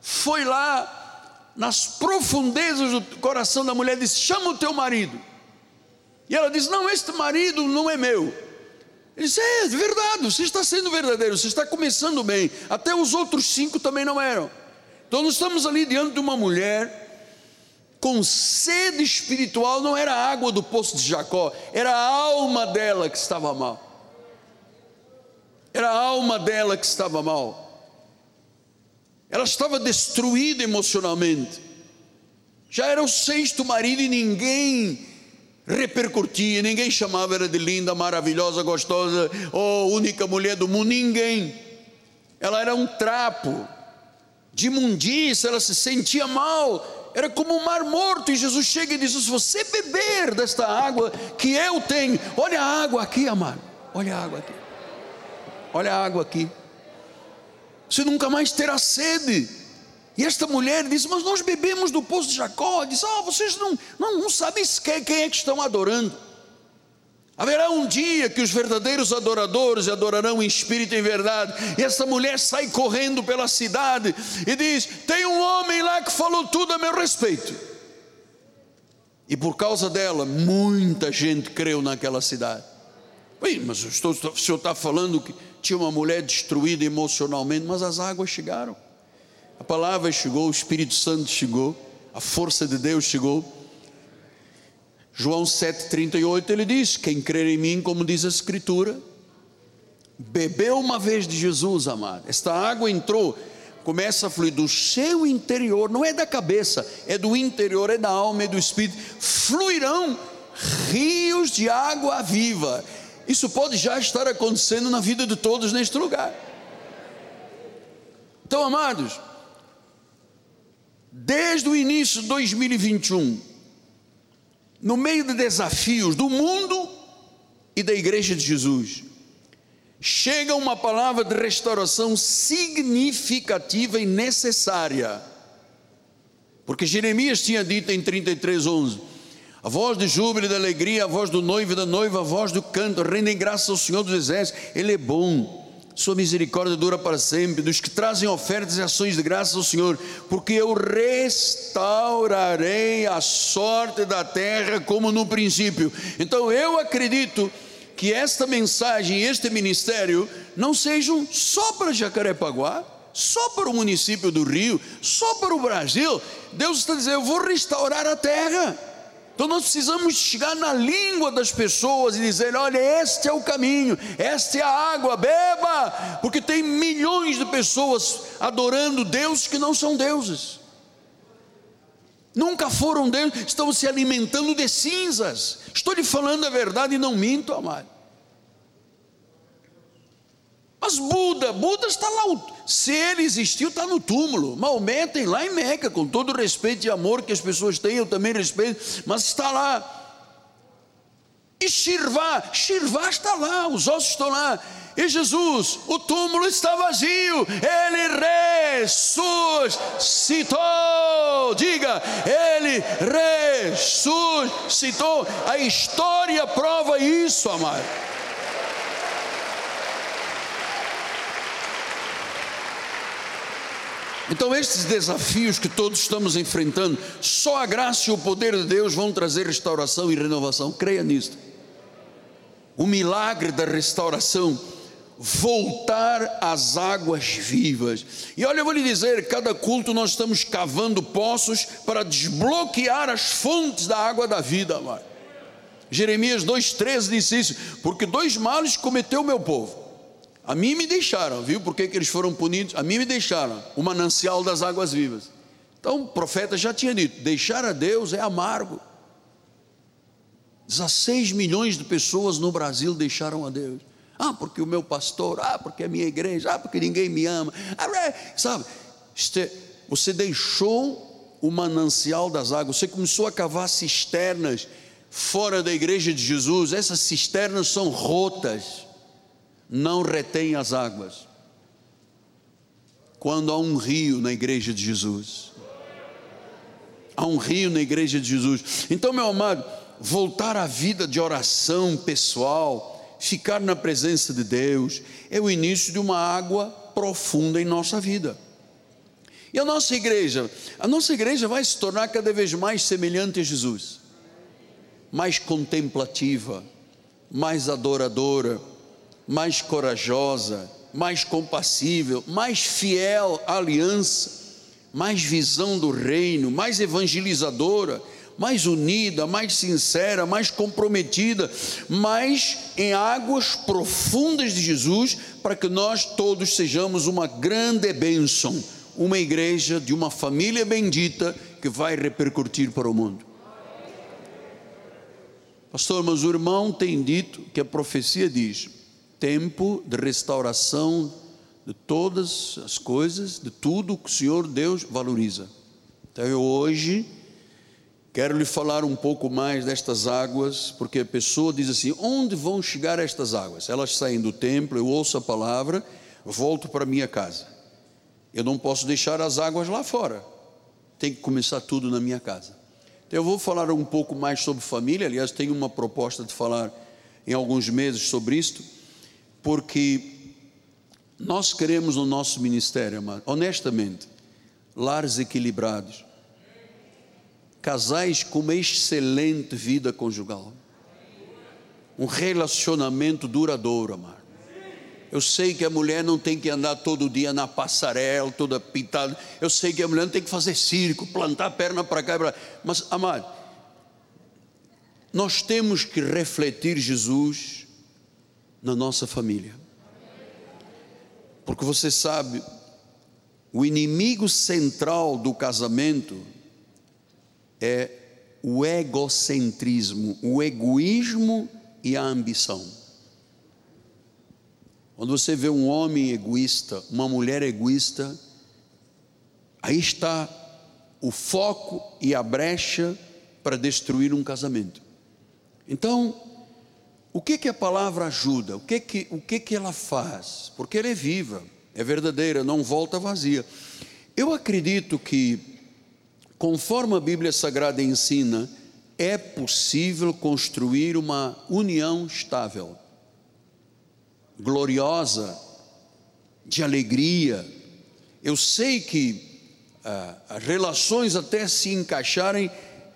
foi lá nas profundezas do coração da mulher, disse: Chama o teu marido. E ela diz: Não, este marido não é meu. Ele disse: É, verdade, você está sendo verdadeiro, você está começando bem. Até os outros cinco também não eram. Então nós estamos ali diante de uma mulher com sede espiritual, não era a água do poço de Jacó, era a alma dela que estava mal. Era a alma dela que estava mal. Ela estava destruída emocionalmente. Já era o sexto marido e ninguém repercutia, ninguém chamava ela de linda, maravilhosa, gostosa, ou oh, única mulher do mundo, ninguém. Ela era um trapo de imundícia, ela se sentia mal, era como um mar morto. E Jesus chega e diz: Se você beber desta água que eu tenho, olha a água aqui, amado, olha a água aqui, olha a água aqui, você nunca mais terá sede. E esta mulher diz: Mas nós bebemos do poço de Jacó. Diz: Ah, vocês não, não, não sabem quem é que estão adorando. Haverá um dia que os verdadeiros adoradores adorarão em espírito e em verdade. E essa mulher sai correndo pela cidade e diz: Tem um homem lá que falou tudo a meu respeito. E por causa dela, muita gente creu naquela cidade. Ui, mas estou, o senhor está falando que tinha uma mulher destruída emocionalmente, mas as águas chegaram. A palavra chegou, o Espírito Santo chegou, a força de Deus chegou. João 7,38 ele diz: Quem crer em mim, como diz a Escritura, bebeu uma vez de Jesus, amado. Esta água entrou, começa a fluir do seu interior, não é da cabeça, é do interior, é da alma, é do espírito. Fluirão rios de água viva. Isso pode já estar acontecendo na vida de todos neste lugar. Então, amados, desde o início de 2021, no meio de desafios do mundo e da igreja de Jesus, chega uma palavra de restauração significativa e necessária. Porque Jeremias tinha dito em 33:11, a voz de júbilo e de alegria, a voz do noivo e da noiva, a voz do canto, rendem graças ao Senhor dos exércitos, ele é bom sua misericórdia dura para sempre, dos que trazem ofertas e ações de graças ao Senhor, porque eu restaurarei a sorte da terra como no princípio. Então eu acredito que esta mensagem, este ministério, não sejam só para Jacarepaguá, só para o município do Rio, só para o Brasil. Deus está dizendo: eu vou restaurar a terra. Então nós precisamos chegar na língua das pessoas e dizer: olha, este é o caminho, esta é a água, beba, porque tem milhões de pessoas adorando deuses que não são deuses. Nunca foram deuses, estão se alimentando de cinzas. Estou lhe falando a verdade e não minto, amado. Mas Buda, Buda está lá, se ele existiu, está no túmulo. Maomé tem lá em Meca, com todo o respeito e amor que as pessoas têm, eu também respeito, mas está lá. E Shirvá, Shirvá está lá, os ossos estão lá. E Jesus, o túmulo está vazio, ele ressuscitou. Diga, ele ressuscitou. A história prova isso, amado. Então, estes desafios que todos estamos enfrentando, só a graça e o poder de Deus vão trazer restauração e renovação. Creia nisto. O milagre da restauração, voltar às águas vivas. E olha, eu vou lhe dizer: cada culto nós estamos cavando poços para desbloquear as fontes da água da vida, amado. Jeremias 2,13 disse isso: porque dois males cometeu o meu povo a mim me deixaram, viu? Por que, eles foram punidos? A mim me deixaram o manancial das águas vivas. Então o profeta já tinha dito: deixar a Deus é amargo. 16 milhões de pessoas no Brasil deixaram a Deus. Ah, porque o meu pastor, ah, porque a minha igreja, ah, porque ninguém me ama. Ah, é, sabe, você deixou o manancial das águas, você começou a cavar cisternas fora da igreja de Jesus, essas cisternas são rotas não retém as águas. Quando há um rio na igreja de Jesus, há um rio na igreja de Jesus. Então, meu amado, voltar à vida de oração pessoal, ficar na presença de Deus, é o início de uma água profunda em nossa vida. E a nossa igreja, a nossa igreja vai se tornar cada vez mais semelhante a Jesus, mais contemplativa, mais adoradora, mais corajosa, mais compassível, mais fiel à aliança, mais visão do reino, mais evangelizadora, mais unida, mais sincera, mais comprometida, mais em águas profundas de Jesus, para que nós todos sejamos uma grande bênção, uma igreja de uma família bendita que vai repercutir para o mundo. Pastor, mas o irmão tem dito que a profecia diz: tempo de restauração de todas as coisas, de tudo que o Senhor Deus valoriza. Então eu hoje quero lhe falar um pouco mais destas águas, porque a pessoa diz assim: onde vão chegar estas águas? Elas saem do templo, eu ouço a palavra, volto para minha casa. Eu não posso deixar as águas lá fora, tem que começar tudo na minha casa. Então eu vou falar um pouco mais sobre família, aliás, tenho uma proposta de falar em alguns meses sobre isto, porque nós queremos no nosso ministério, amado, honestamente, lares equilibrados, casais com uma excelente vida conjugal, um relacionamento duradouro, amado. Eu sei que a mulher não tem que andar todo dia na passarela, toda pintada. Eu sei que a mulher não tem que fazer circo, plantar a perna para cá e para lá. Mas, amado, nós temos que refletir Jesus na nossa família. Porque você sabe, o inimigo central do casamento é o egocentrismo, o egoísmo e a ambição. Quando você vê um homem egoísta, uma mulher egoísta, aí está o foco e a brecha para destruir um casamento. Então, o que que a palavra ajuda? O que que, o que que ela faz? Porque ela é viva, é verdadeira, não volta vazia. Eu acredito que, conforme a Bíblia Sagrada ensina, é possível construir uma união estável, gloriosa, de alegria. Eu sei que ah, as relações até se encaixarem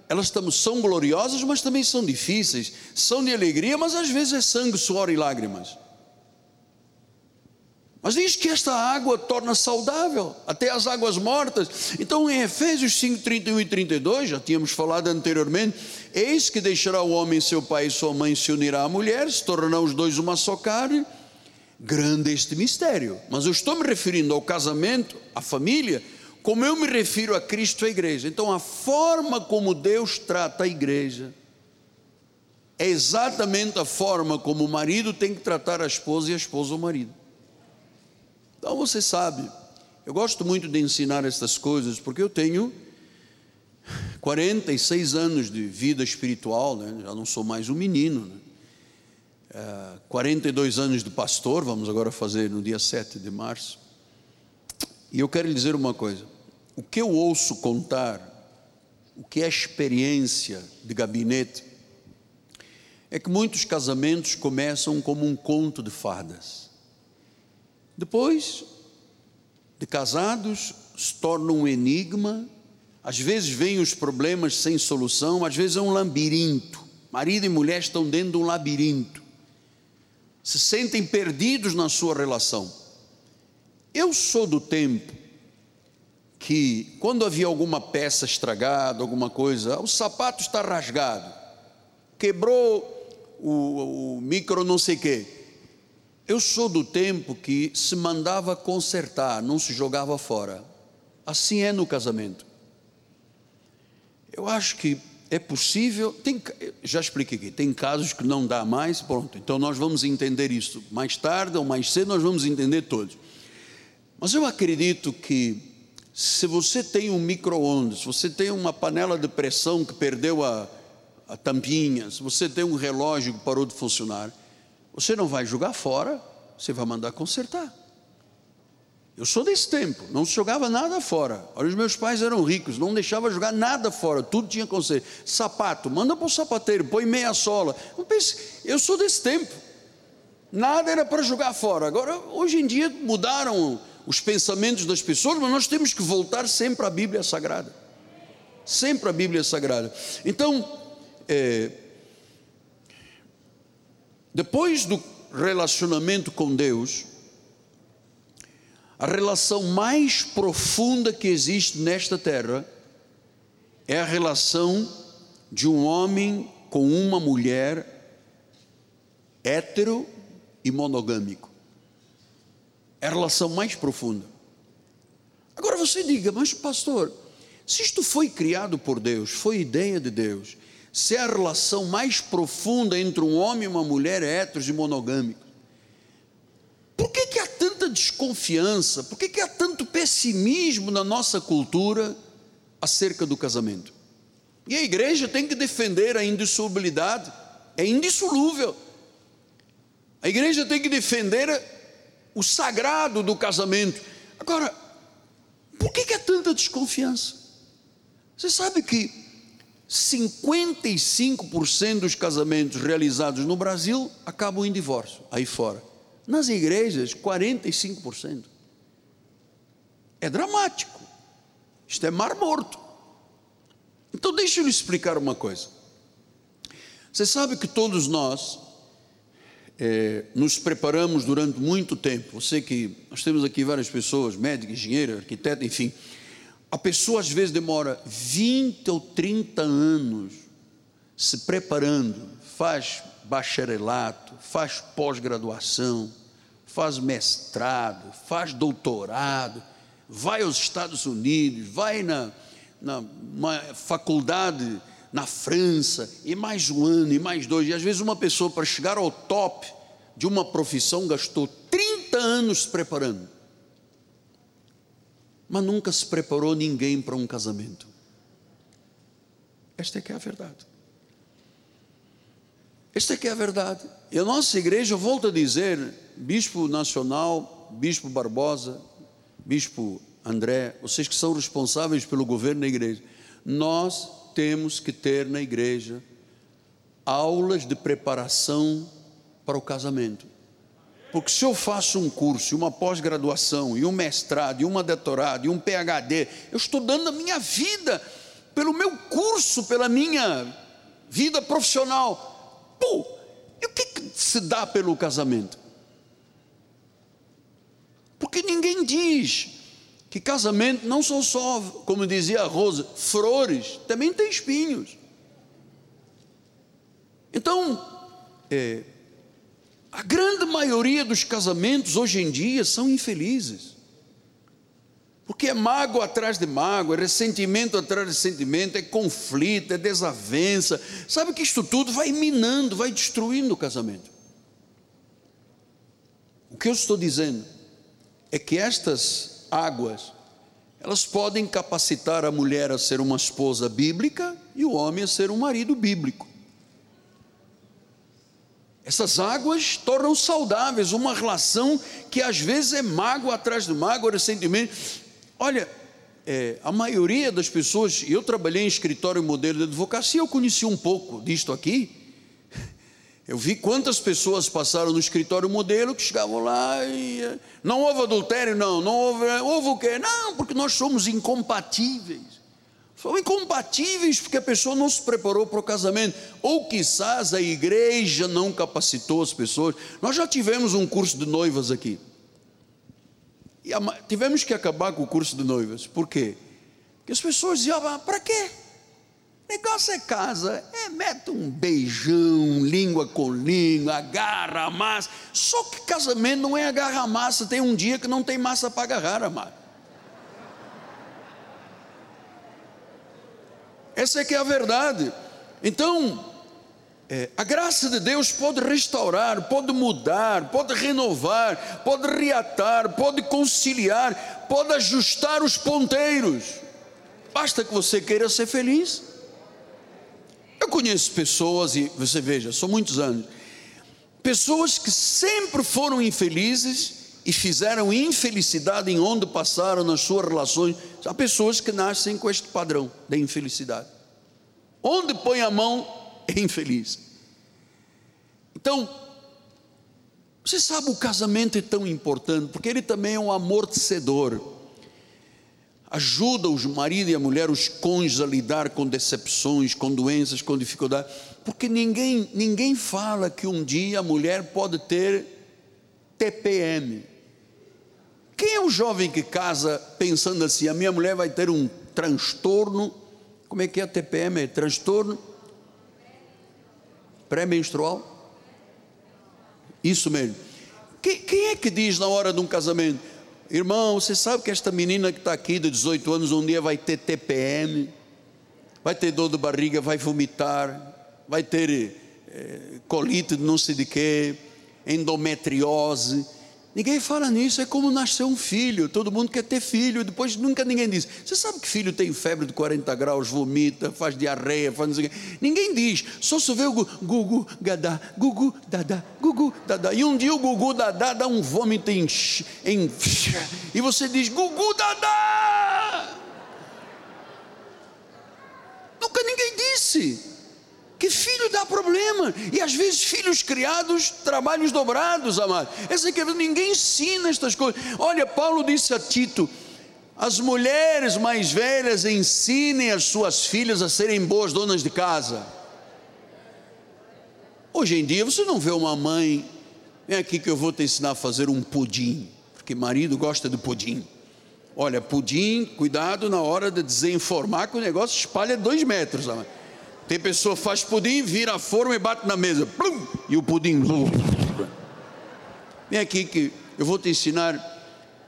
elas são gloriosas, mas também são difíceis, são de alegria, mas às vezes é sangue, suor e lágrimas. Mas diz que esta água torna saudável, até as águas mortas. Então, em Efésios 5, 31 e 32, já tínhamos falado anteriormente: Eis que deixará o homem seu pai e sua mãe se unirá à mulher, se tornarão os dois uma só carne. Grande este mistério, mas eu estou me referindo ao casamento, à família, como eu me refiro a Cristo a igreja. Então, a forma como Deus trata a igreja é exatamente a forma como o marido tem que tratar a esposa e a esposa o marido. Então, você sabe, eu gosto muito de ensinar estas coisas porque eu tenho 46 anos de vida espiritual, né? já não sou mais um menino. Né? É, 42 anos de pastor, vamos agora fazer no dia 7 de março. E eu quero lhe dizer uma coisa: o que eu ouço contar, o que é experiência de gabinete, é que muitos casamentos começam como um conto de fadas. Depois de casados, se torna um enigma, às vezes vêm os problemas sem solução, às vezes é um labirinto. Marido e mulher estão dentro de um labirinto, se sentem perdidos na sua relação. Eu sou do tempo que quando havia alguma peça estragada, alguma coisa, o sapato está rasgado, quebrou o, o micro não sei quê. Eu sou do tempo que se mandava consertar, não se jogava fora. Assim é no casamento. Eu acho que é possível, tem, já expliquei aqui, tem casos que não dá mais, pronto, então nós vamos entender isso mais tarde ou mais cedo, nós vamos entender todos. Mas eu acredito que se você tem um micro-ondas, você tem uma panela de pressão que perdeu a, a tampinha, se você tem um relógio que parou de funcionar, você não vai jogar fora, você vai mandar consertar. Eu sou desse tempo, não jogava nada fora. Olha, os meus pais eram ricos, não deixava jogar nada fora, tudo tinha conserto. Sapato, manda para o sapateiro, põe meia sola. Eu sou desse tempo. Nada era para jogar fora. Agora, hoje em dia mudaram os pensamentos das pessoas, mas nós temos que voltar sempre à Bíblia Sagrada. Sempre à Bíblia Sagrada. Então, é, depois do relacionamento com Deus, A relação mais profunda que existe nesta terra é a relação de um homem com uma mulher hétero e monogâmico. É a relação mais profunda. Agora você diga, mas pastor, se isto foi criado por Deus, foi ideia de Deus, se é a relação mais profunda entre um homem e uma mulher héteros e monogâmicos, por que, que há tanta desconfiança, por que, que há tanto pessimismo na nossa cultura acerca do casamento? E a igreja tem que defender a indissolubilidade, é indissolúvel. A igreja tem que defender o sagrado do casamento. Agora, por que, há tanta desconfiança? Você sabe que 55% dos casamentos realizados no Brasil acabam em divórcio, aí fora. Nas igrejas, 45%. É dramático. Isto é mar morto. Então, deixa eu lhe explicar uma coisa. Você sabe que todos nós é, nos preparamos durante muito tempo. Sei que nós temos aqui várias pessoas, médico, engenheiro, arquiteto, enfim. A pessoa às vezes demora 20 ou 30 anos se preparando, faz bacharelato, faz pós-graduação, faz mestrado, faz doutorado, vai aos Estados Unidos, vai na, na faculdade na França, e mais um ano, e mais dois, e às vezes uma pessoa para chegar ao top de uma profissão gastou 30 anos se preparando mas nunca se preparou ninguém para um casamento. Esta é que é a verdade. Esta é que é a verdade. E a nossa igreja, eu volto a dizer, Bispo Nacional, Bispo Barbosa, Bispo André, vocês que são responsáveis pelo governo da igreja, nós temos que ter na igreja aulas de preparação para o casamento. Porque se eu faço um curso, uma pós-graduação, e um mestrado, e uma doutorado, e um PhD, eu estou dando a minha vida pelo meu curso, pela minha vida profissional. Pô, e o que, que se dá pelo casamento? Porque ninguém diz que casamento não são só, como dizia a Rosa, flores, também tem espinhos. Então, é, a grande maioria dos casamentos hoje em dia são infelizes. Porque é mágoa atrás de mágoa, é ressentimento atrás de ressentimento, é conflito, é desavença. Sabe que isto tudo vai minando, vai destruindo o casamento. O que eu estou dizendo é que estas águas, elas podem capacitar a mulher a ser uma esposa bíblica e o homem a ser um marido bíblico. Essas águas tornam saudáveis uma relação que às vezes é mágoa atrás de mágoa, ressentimento. Olha, é, a maioria das pessoas, eu trabalhei em escritório modelo de advocacia, eu conheci um pouco disto aqui. Eu vi quantas pessoas passaram no escritório modelo que chegavam lá e é, não houve adultério, não, não houve, houve o quê? Não, porque nós somos incompatíveis. São incompatíveis porque a pessoa não se preparou para o casamento, ou quizás a igreja não capacitou as pessoas. Nós já tivemos um curso de noivas aqui. E tivemos que acabar com o curso de noivas. Por quê? Porque as pessoas diziam, ah, para quê? Negócio é casa, é mete um beijão, língua com língua, agarra, amassa. Só que casamento não é agarra massa, tem um dia que não tem massa para agarrar, amado. Essa é que é a verdade. Então, é, a graça de Deus pode restaurar, pode mudar, pode renovar, pode reatar, pode conciliar, pode ajustar os ponteiros. Basta que você queira ser feliz. Eu conheço pessoas, e você veja, são muitos anos, pessoas que sempre foram infelizes e fizeram infelicidade em onde passaram nas suas relações. Há pessoas que nascem com este padrão da infelicidade. Onde põe a mão é infeliz. Então, você sabe o casamento é tão importante porque ele também é um amortecedor. Ajuda os marido e a mulher, os cônjuges a lidar com decepções, com doenças, com dificuldades. Porque ninguém, ninguém fala que um dia a mulher pode ter TPM Quem é o jovem que casa pensando assim: a minha mulher vai ter um transtorno? Como é que é a TPM? É transtorno pré-menstrual? Isso mesmo. Quem, quem, é que diz na hora de um casamento, irmão, você sabe que esta menina que está aqui de 18 anos um dia vai ter TPM, vai ter dor de barriga, vai vomitar, vai ter é, colite não sei de quê, endometriose. Ninguém fala nisso, é como nascer um filho. Todo mundo quer ter filho, depois nunca ninguém diz. Você sabe que filho tem febre de 40 graus, vomita, faz diarreia, faz não sei o quê. Ninguém diz, só se vê o gugu, gadá, gugu, dadá, gugu, dadá. E um dia o gugu, dadá, dá um vômito em, em. E você diz, gugu, dadá. Nunca ninguém disse que filho dá problema, e às vezes filhos criados, trabalhos dobrados, amado. Essa que ninguém ensina estas coisas. Olha, Paulo disse a Tito: as mulheres mais velhas ensinem as suas filhas a serem boas donas de casa. Hoje em dia você não vê uma mãe, vem aqui que eu vou te ensinar a fazer um pudim, porque marido gosta de pudim. Olha, pudim, cuidado na hora de desenformar que o negócio espalha dois metros. Amado. Tem pessoa faz pudim, vira a forma e bate na mesa. Plum, e o pudim. Vem aqui que eu vou te ensinar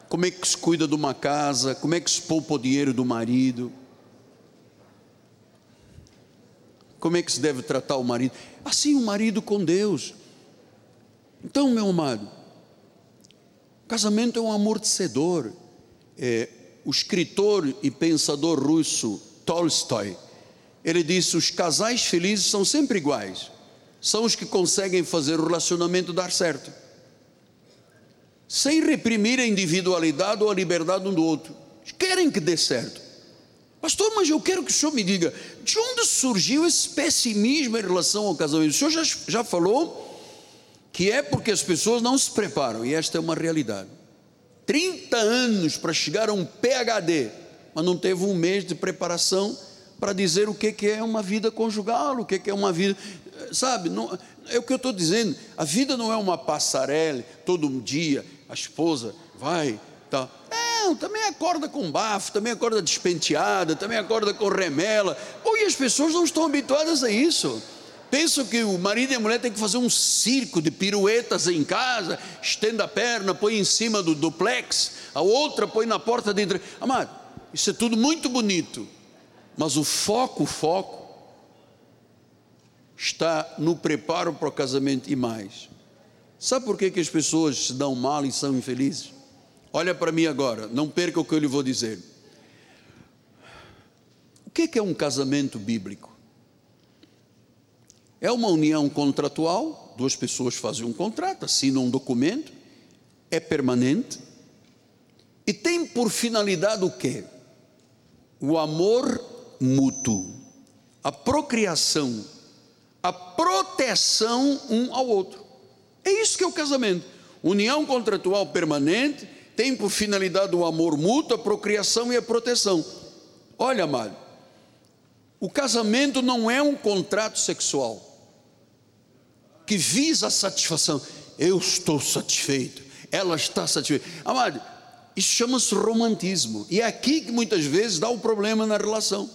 como é que se cuida de uma casa, como é que se poupa o dinheiro do marido. Como é que se deve tratar o marido? Assim o marido com Deus. Então, meu amado, casamento é um amortecedor. É, o escritor e pensador russo Tolstói ele disse: os casais felizes são sempre iguais, são os que conseguem fazer o relacionamento dar certo, sem reprimir a individualidade ou a liberdade um do outro. Querem que dê certo. Pastor, mas eu quero que o senhor me diga de onde surgiu esse pessimismo em relação ao casamento. O senhor já, já falou que é porque as pessoas não se preparam, e esta é uma realidade. 30 anos para chegar a um PhD, mas não teve um mês de preparação para dizer o que é uma vida conjugal, o que é uma vida, sabe? Não, é o que eu estou dizendo. A vida não é uma passarela, todo dia a esposa vai, tá? Não, também acorda com bafo, também acorda despenteada, também acorda com remela. Pô, e as pessoas não estão habituadas a isso. Pensam que o marido e a mulher têm que fazer um circo de piruetas em casa, estenda a perna, põe em cima do duplex, a outra põe na porta de dentro. Amado, isso é tudo muito bonito, mas o foco, o foco, está no preparo para o casamento e mais. Sabe por que, que as pessoas se dão mal e são infelizes? Olha para mim agora, não perca o que eu lhe vou dizer. O que, que é um casamento bíblico? É uma união contratual, duas pessoas fazem um contrato, assinam um documento, é permanente e tem por finalidade o quê? O amor mútuo, a procriação, a proteção um ao outro. É isso que é o casamento. União contratual permanente tem por finalidade o amor mútuo, a procriação e a proteção. Olha, amado, o casamento não é um contrato sexual que visa a satisfação. Eu estou satisfeito, ela está satisfeita. Amado, isso chama-se romantismo. E é aqui que muitas vezes dá o problema na relação.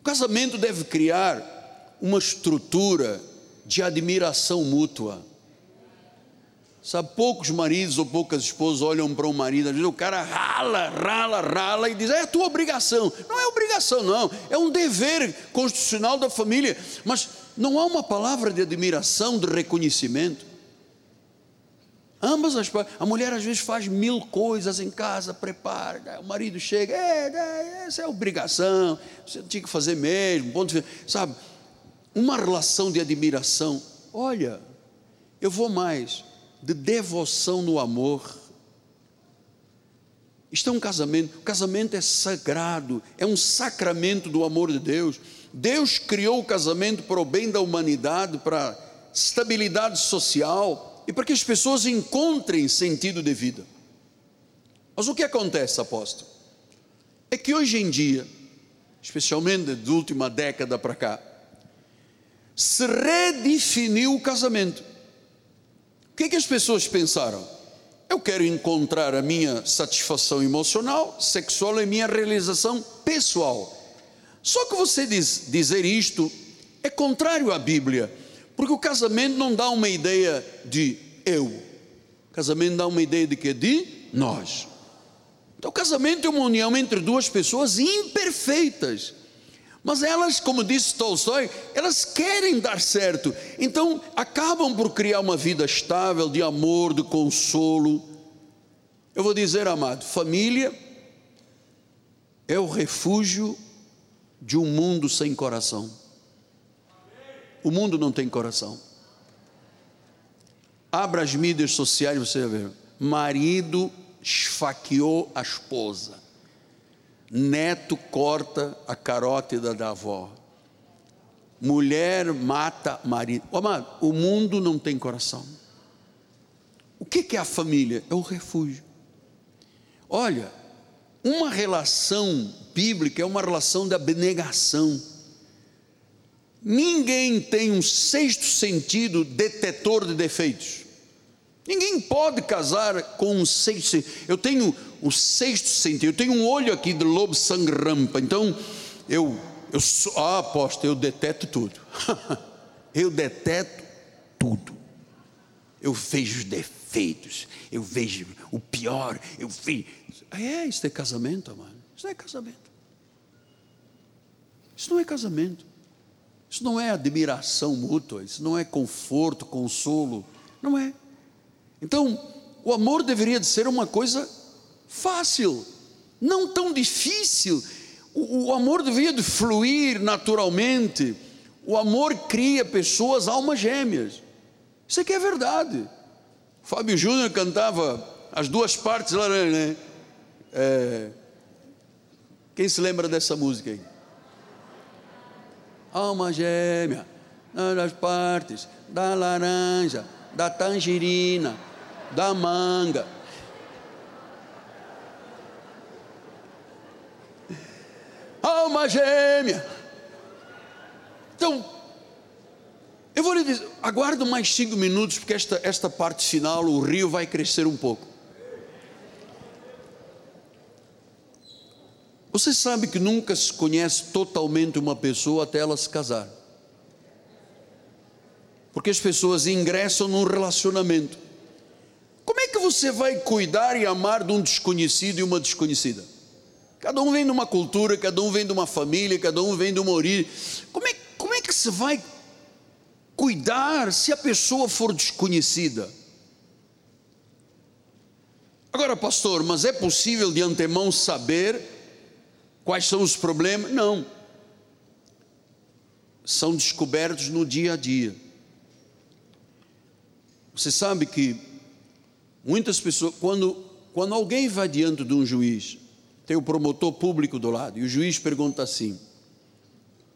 O casamento deve criar uma estrutura de admiração mútua. Sabe, poucos maridos ou poucas esposas olham para um marido, às vezes o cara rala, rala, rala e diz: é a tua obrigação. Não é obrigação, não, é um dever constitucional da família. Mas não há uma palavra de admiração, de reconhecimento. Ambas as A mulher às vezes faz mil coisas em casa, prepara, o marido chega, é, é essa é obrigação, você tinha que fazer mesmo, ponto sabe? Uma relação de admiração. Olha, eu vou mais, de devoção no amor. Isto é um casamento, o casamento é sagrado, é um sacramento do amor de Deus. Deus criou o casamento para o bem da humanidade, para estabilidade social, e para que as pessoas encontrem sentido de vida. Mas o que acontece, apóstolo? É que hoje em dia, especialmente da última década para cá, se redefiniu o casamento. O que, é que as pessoas pensaram? eu quero encontrar a minha satisfação emocional, sexual e minha realização pessoal. Só que você diz, dizer isto é contrário à Bíblia, porque o casamento não dá uma ideia de eu, o casamento dá uma ideia de que? De nós. Então, o casamento é uma união entre duas pessoas imperfeitas. Mas elas, como disse Tolstói, elas querem dar certo. Então, acabam por criar uma vida estável, de amor, de consolo. Eu vou dizer, amado, família é o refúgio de um mundo sem coração. O mundo não tem coração. Abra as mídias sociais, você vai ver. Marido esfaqueou a esposa. Neto corta a carótida da avó. Mulher mata marido. Oh, amado, o mundo não tem coração. O que é a família? É o refúgio. Olha, uma relação bíblica é uma relação de abnegação. Ninguém tem um sexto sentido detetor de defeitos. Ninguém pode casar com um sexto. Eu tenho o sexto sentido. Eu tenho um olho aqui de lobo sangue rampa. Então eu, eu sou, ah, aposto, eu deteto tudo. [LAUGHS] eu deteto tudo. Eu vejo defeitos. Eu vejo o pior. Eu vejo é, isso é casamento, mano. Isso não é casamento. Isso não é casamento. Isso não é admiração mútua. Isso não é conforto, consolo. Não é. Então, o amor deveria de ser uma coisa fácil, não tão difícil. O, o amor deveria de fluir naturalmente. O amor cria pessoas almas gêmeas. Isso aqui é verdade. Fábio Júnior cantava as duas partes lá, né? É, quem se lembra dessa música aí? Alma gêmea, das partes da laranja, da tangerina, da manga. Alma gêmea. Então, eu vou lhe dizer, aguardo mais cinco minutos, porque esta, esta parte final, o rio vai crescer um pouco. Você sabe que nunca se conhece totalmente uma pessoa até ela se casar. Porque as pessoas ingressam num relacionamento. Como é que você vai cuidar e amar de um desconhecido e uma desconhecida? Cada um vem de uma cultura, cada um vem de uma família, cada um vem de uma origem. Como é, como é que você vai cuidar se a pessoa for desconhecida? Agora, pastor, mas é possível de antemão saber Quais são os problemas? Não. São descobertos no dia a dia. Você sabe que muitas pessoas, quando, quando alguém vai diante de um juiz, tem o promotor público do lado, e o juiz pergunta assim: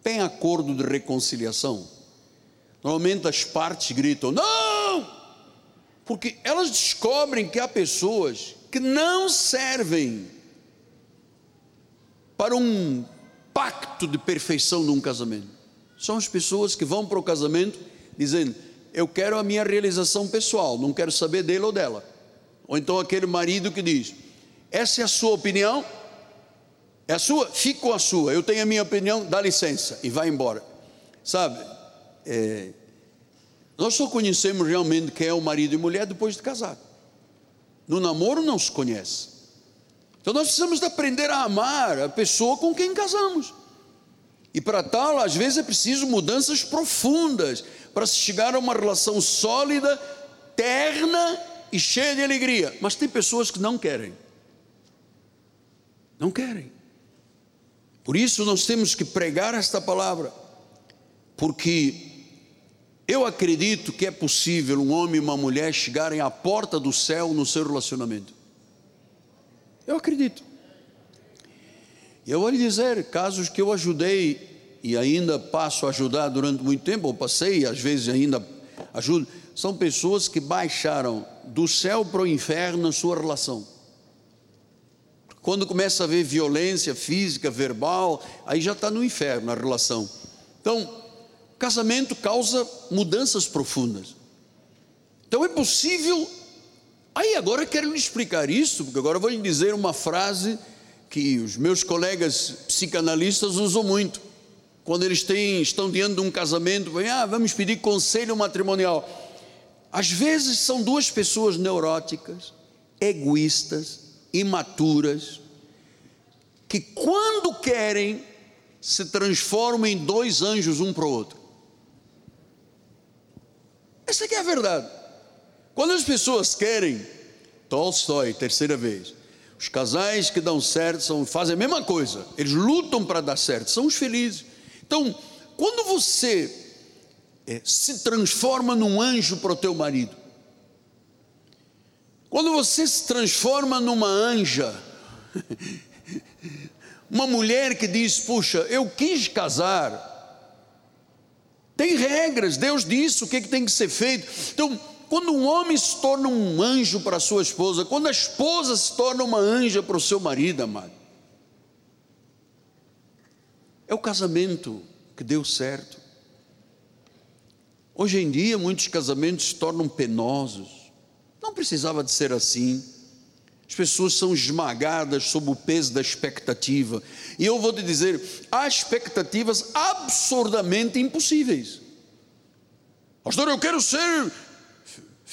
tem acordo de reconciliação? Normalmente as partes gritam: não! Porque elas descobrem que há pessoas que não servem para um pacto de perfeição de um casamento. São as pessoas que vão para o casamento dizendo: Eu quero a minha realização pessoal, não quero saber dele ou dela. Ou então aquele marido que diz: Essa é a sua opinião, é a sua, fica com a sua, eu tenho a minha opinião, dá licença, e vai embora. Sabe, é, nós só conhecemos realmente quem é o marido e mulher depois de casado. No namoro não se conhece. Então nós precisamos de aprender a amar a pessoa com quem casamos. E para tal, às vezes é preciso mudanças profundas para se chegar a uma relação sólida, terna e cheia de alegria. Mas tem pessoas que não querem. Não querem. Por isso nós temos que pregar esta palavra, porque eu acredito que é possível um homem e uma mulher chegarem à porta do céu no seu relacionamento. Eu acredito. Eu vou lhe dizer, casos que eu ajudei e ainda passo a ajudar durante muito tempo, ou passei, às vezes ainda ajudo, são pessoas que baixaram do céu para o inferno na sua relação. Quando começa a haver violência física, verbal, aí já está no inferno a relação. Então, casamento causa mudanças profundas. Então é possível Aí agora eu quero lhe explicar isso, porque agora eu vou lhe dizer uma frase que os meus colegas psicanalistas usam muito. Quando eles têm, estão diante de um casamento, vem, ah, vamos pedir conselho matrimonial. Às vezes são duas pessoas neuróticas, egoístas, imaturas, que quando querem se transformam em dois anjos um para o outro. Essa é a verdade. Quando as pessoas querem, Tolstói, terceira vez, os casais que dão certo são, fazem a mesma coisa, eles lutam para dar certo, são os felizes. Então, quando você é, se transforma num anjo para o teu marido, quando você se transforma numa anja, [LAUGHS] uma mulher que diz: Puxa, eu quis casar, tem regras, Deus disse o que, é que tem que ser feito. Então, quando um homem se torna um anjo para sua esposa, quando a esposa se torna uma anja para o seu marido, amado, é o casamento que deu certo. Hoje em dia, muitos casamentos se tornam penosos. Não precisava de ser assim. As pessoas são esmagadas sob o peso da expectativa. E eu vou te dizer: há expectativas absurdamente impossíveis. Pastor, eu quero ser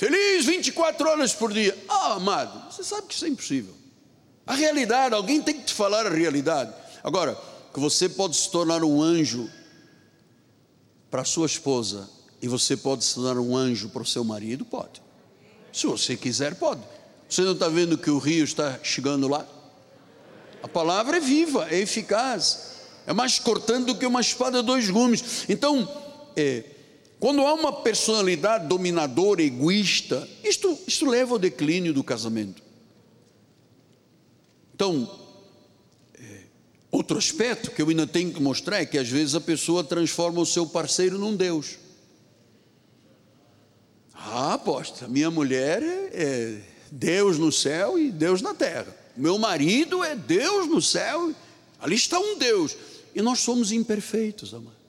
feliz 24 horas por dia. Ah, amado, você sabe que isso é impossível. A realidade, alguém tem que te falar a realidade. Agora, que você pode se tornar um anjo para sua esposa e você pode se tornar um anjo para o seu marido? Pode. Se você quiser, pode. Você não está vendo que o rio está chegando lá? A palavra é viva, é eficaz, é mais cortante do que uma espada dois gumes. Então, é, quando há uma personalidade dominadora, egoísta, isto, isto leva ao declínio do casamento. Então, é, outro aspecto que eu ainda tenho que mostrar é que às vezes a pessoa transforma o seu parceiro num Deus. Ah, aposta, minha mulher é, é Deus no céu e Deus na terra. Meu marido é Deus no céu, ali está um Deus. E nós somos imperfeitos, amado.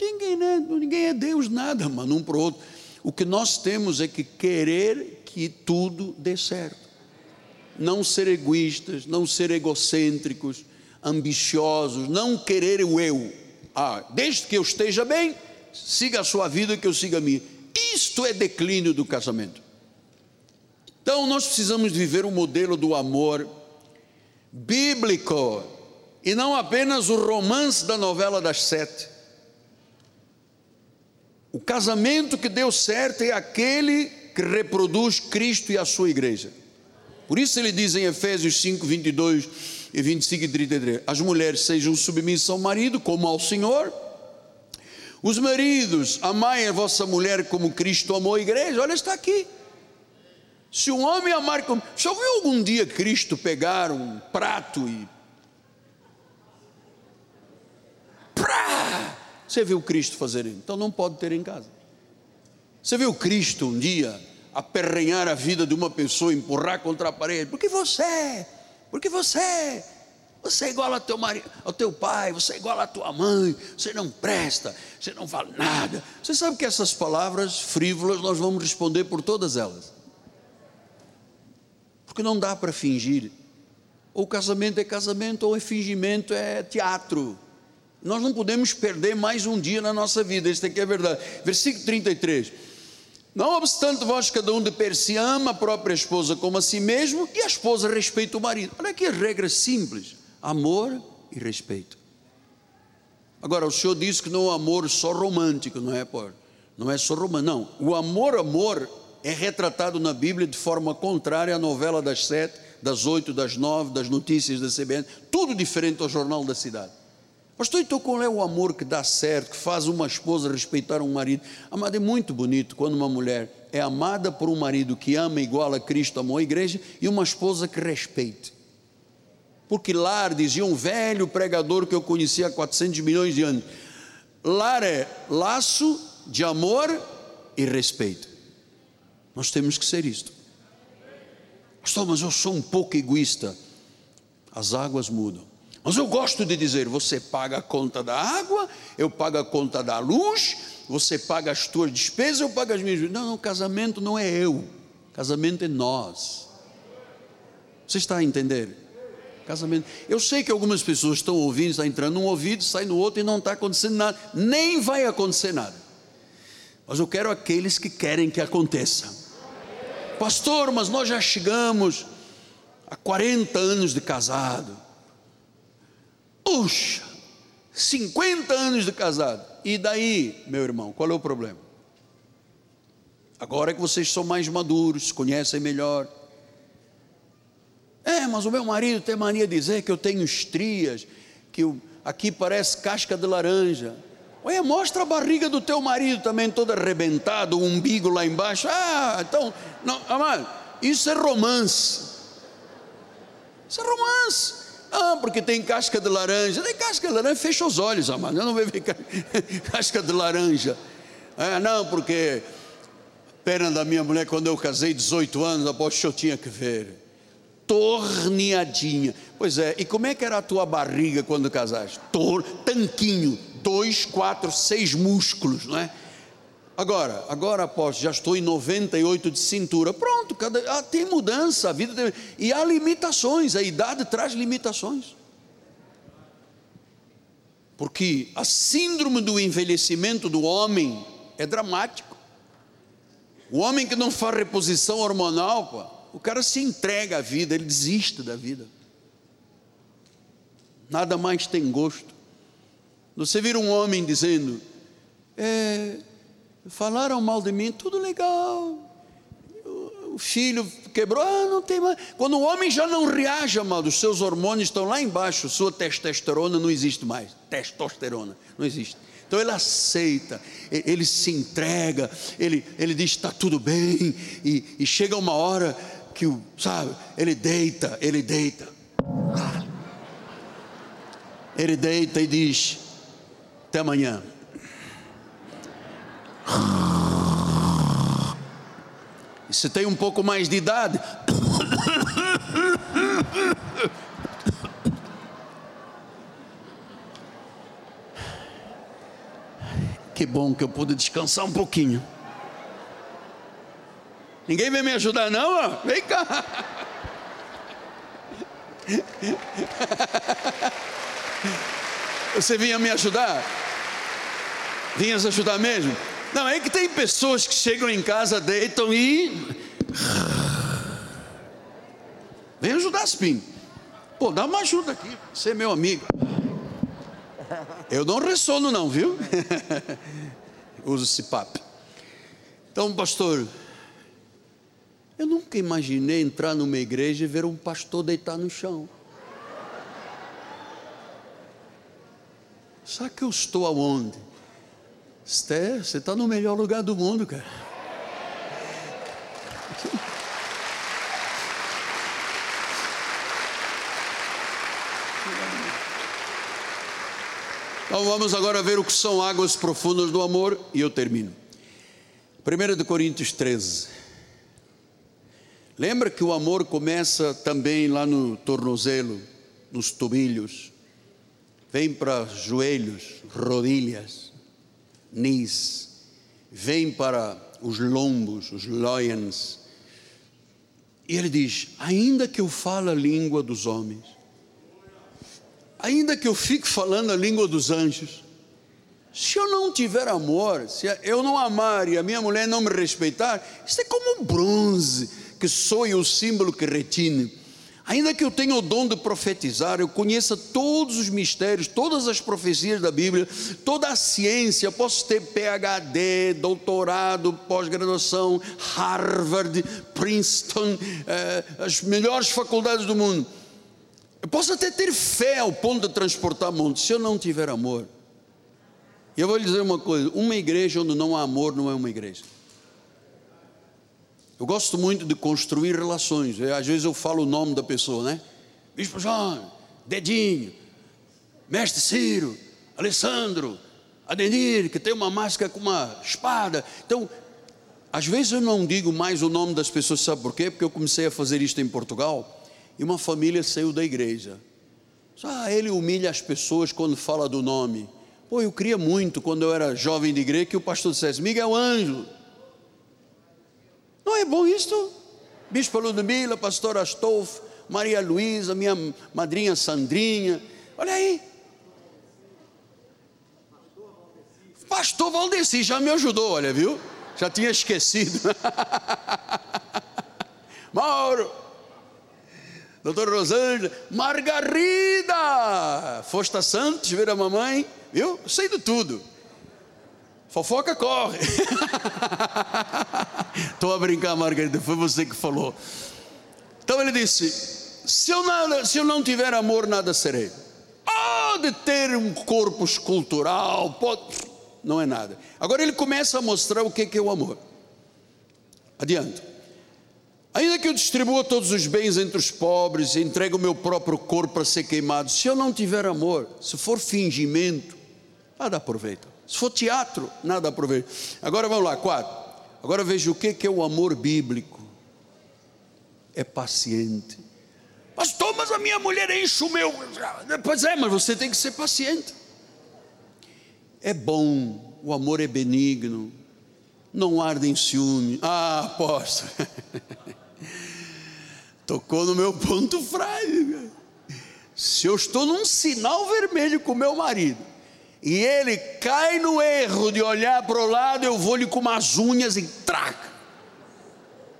Ninguém, né? Ninguém é Deus nada, mano, um para o outro. O que nós temos é que querer que tudo dê certo. Não ser egoístas, não ser egocêntricos, ambiciosos, não querer o eu. Ah, desde que eu esteja bem, siga a sua vida que eu siga a minha. Isto é declínio do casamento. Então nós precisamos viver o um modelo do amor bíblico e não apenas o romance da novela das sete. O casamento que deu certo é aquele que reproduz Cristo e a sua igreja. Por isso ele diz em Efésios 5, 22 e 25 e 33: As mulheres sejam submissas ao marido como ao Senhor. Os maridos, amai a vossa mulher como Cristo amou a igreja. Olha, está aqui. Se um homem amar como. Já ouviu algum dia Cristo pegar um prato e. Prá! Você viu Cristo fazer isso? Então não pode ter em casa. Você viu Cristo um dia aperrenhar a vida de uma pessoa, empurrar contra a parede? Porque você, porque você, você é igual ao teu, marido, ao teu pai, você é igual à tua mãe, você não presta, você não vale nada. Você sabe que essas palavras frívolas nós vamos responder por todas elas porque não dá para fingir. Ou casamento é casamento, ou é fingimento, é teatro. Nós não podemos perder mais um dia na nossa vida, isso aqui é verdade. Versículo 33. Não obstante vós, cada um de per si ama a própria esposa como a si mesmo, e a esposa respeita o marido. Olha aqui as regras simples: amor e respeito. Agora, o senhor disse que não é um amor só romântico, não é, pô? Não é só romântico, não. O amor, amor é retratado na Bíblia de forma contrária à novela das sete, das oito, das nove, das notícias da CBN, tudo diferente ao jornal da cidade. Pastor, então qual é o amor que dá certo, que faz uma esposa respeitar um marido? Amado, é muito bonito quando uma mulher é amada por um marido que ama igual a Cristo amou a igreja e uma esposa que respeite. Porque lar, dizia um velho pregador que eu conheci há 400 milhões de anos, lar é laço de amor e respeito. Nós temos que ser isto. Pastor, mas eu sou um pouco egoísta. As águas mudam. Mas eu gosto de dizer: você paga a conta da água, eu pago a conta da luz, você paga as tuas despesas, eu pago as minhas. Não, não, casamento não é eu. Casamento é nós. Você está a entender? Casamento. Eu sei que algumas pessoas estão ouvindo, está entrando num ouvido, sai no outro e não está acontecendo nada. Nem vai acontecer nada. Mas eu quero aqueles que querem que aconteça. Pastor, mas nós já chegamos a 40 anos de casado. Puxa, 50 anos de casado. E daí, meu irmão, qual é o problema? Agora que vocês são mais maduros, conhecem melhor, é, mas o meu marido tem mania de dizer que eu tenho estrias, que eu, aqui parece casca de laranja. Olha, mostra a barriga do teu marido também toda arrebentada, o umbigo lá embaixo. Ah, então, não, amado, isso é romance. Isso é romance. Ah, porque tem casca de laranja. Tem casca de laranja, fecha os olhos, amado. Eu não vejo [LAUGHS] casca de laranja. Ah, não, porque perna da minha mulher, quando eu casei, 18 anos, após eu tinha que ver torneadinha. Pois é, e como é que era a tua barriga quando casaste? Tor, tanquinho, dois, quatro, seis músculos, não é? Agora, agora após, já estou em 98 de cintura, pronto, cada, ah, tem mudança, a vida tem, e há limitações, a idade traz limitações. Porque a síndrome do envelhecimento do homem é dramático. O homem que não faz reposição hormonal, pô, o cara se entrega à vida, ele desiste da vida. Nada mais tem gosto. Você vira um homem dizendo: é, falaram mal de mim, tudo legal. O filho quebrou, ah, não tem mais. Quando o homem já não reage mal, os seus hormônios estão lá embaixo, sua testosterona não existe mais. Testosterona não existe. Então ele aceita, ele se entrega, ele, ele diz: está tudo bem, e, e chega uma hora que o, sabe, ele deita, ele deita. Ele deita e diz: Até amanhã. Se tem um pouco mais de idade, que bom que eu pude descansar um pouquinho. Ninguém vem me ajudar, não? Vem cá. Você vinha me ajudar? Vinhas ajudar mesmo? Não, é que tem pessoas que chegam em casa, deitam e. Vem ajudar, Spin. Pô, dá uma ajuda aqui. Você é meu amigo. Eu não ressono, não, viu? [LAUGHS] Uso esse papo. Então, pastor, eu nunca imaginei entrar numa igreja e ver um pastor deitar no chão. Sabe que eu estou aonde? Esther, você está no melhor lugar do mundo, cara. Então vamos agora ver o que são águas profundas do amor e eu termino. 1 Coríntios 13. Lembra que o amor começa também lá no tornozelo, nos tobilhos, vem para joelhos, rodilhas, knees, vem para os lombos, os loins. E ele diz: ainda que eu fale a língua dos homens, ainda que eu fique falando a língua dos anjos, se eu não tiver amor, se eu não amar e a minha mulher não me respeitar, isso é como um bronze que soe o símbolo que retine. Ainda que eu tenha o dom de profetizar, eu conheça todos os mistérios, todas as profecias da Bíblia, toda a ciência, posso ter PhD, doutorado, pós-graduação, Harvard, Princeton, eh, as melhores faculdades do mundo. Eu posso até ter fé ao ponto de transportar montes, se eu não tiver amor. E eu vou lhe dizer uma coisa: uma igreja onde não há amor não é uma igreja. Eu gosto muito de construir relações. Às vezes eu falo o nome da pessoa, né? Bispo João, Dedinho, Mestre Ciro, Alessandro, Adenir, que tem uma máscara com uma espada. Então, às vezes eu não digo mais o nome das pessoas, sabe por quê? Porque eu comecei a fazer isto em Portugal e uma família saiu da igreja. Ah, ele humilha as pessoas quando fala do nome. Pô, eu queria muito, quando eu era jovem de igreja, que o pastor dissesse: Miguel Anjo. Não é bom isto? Bispo Ludmila, pastor Astolfo, Maria Luísa, minha madrinha Sandrinha. Olha aí. Pastor Valdeci já me ajudou, olha, viu? Já tinha esquecido. [LAUGHS] Mauro. Doutor Rosângela, Margarida, Fosta Santos, ver a mamãe, viu? Sei de tudo. Fofoca corre. [LAUGHS] Estou a brincar, Margarida, foi você que falou. Então ele disse: se eu, se eu não tiver amor, nada serei. Pode ter um corpo escultural, pode, não é nada. Agora ele começa a mostrar o que é o amor. Adiante. Ainda que eu distribua todos os bens entre os pobres, entregue o meu próprio corpo para ser queimado, se eu não tiver amor, se for fingimento, nada aproveita. Se for teatro, nada aproveita. Agora vamos lá, quatro. Agora veja o que é o amor bíblico. É paciente. Pastor, mas a minha mulher enche o meu. Pois é, mas você tem que ser paciente. É bom, o amor é benigno, não arde em ciúme. Ah, apóstolo. [LAUGHS] Tocou no meu ponto frágil. Se eu estou num sinal vermelho com meu marido e ele cai no erro de olhar para o lado, eu vou lhe com umas unhas e traca.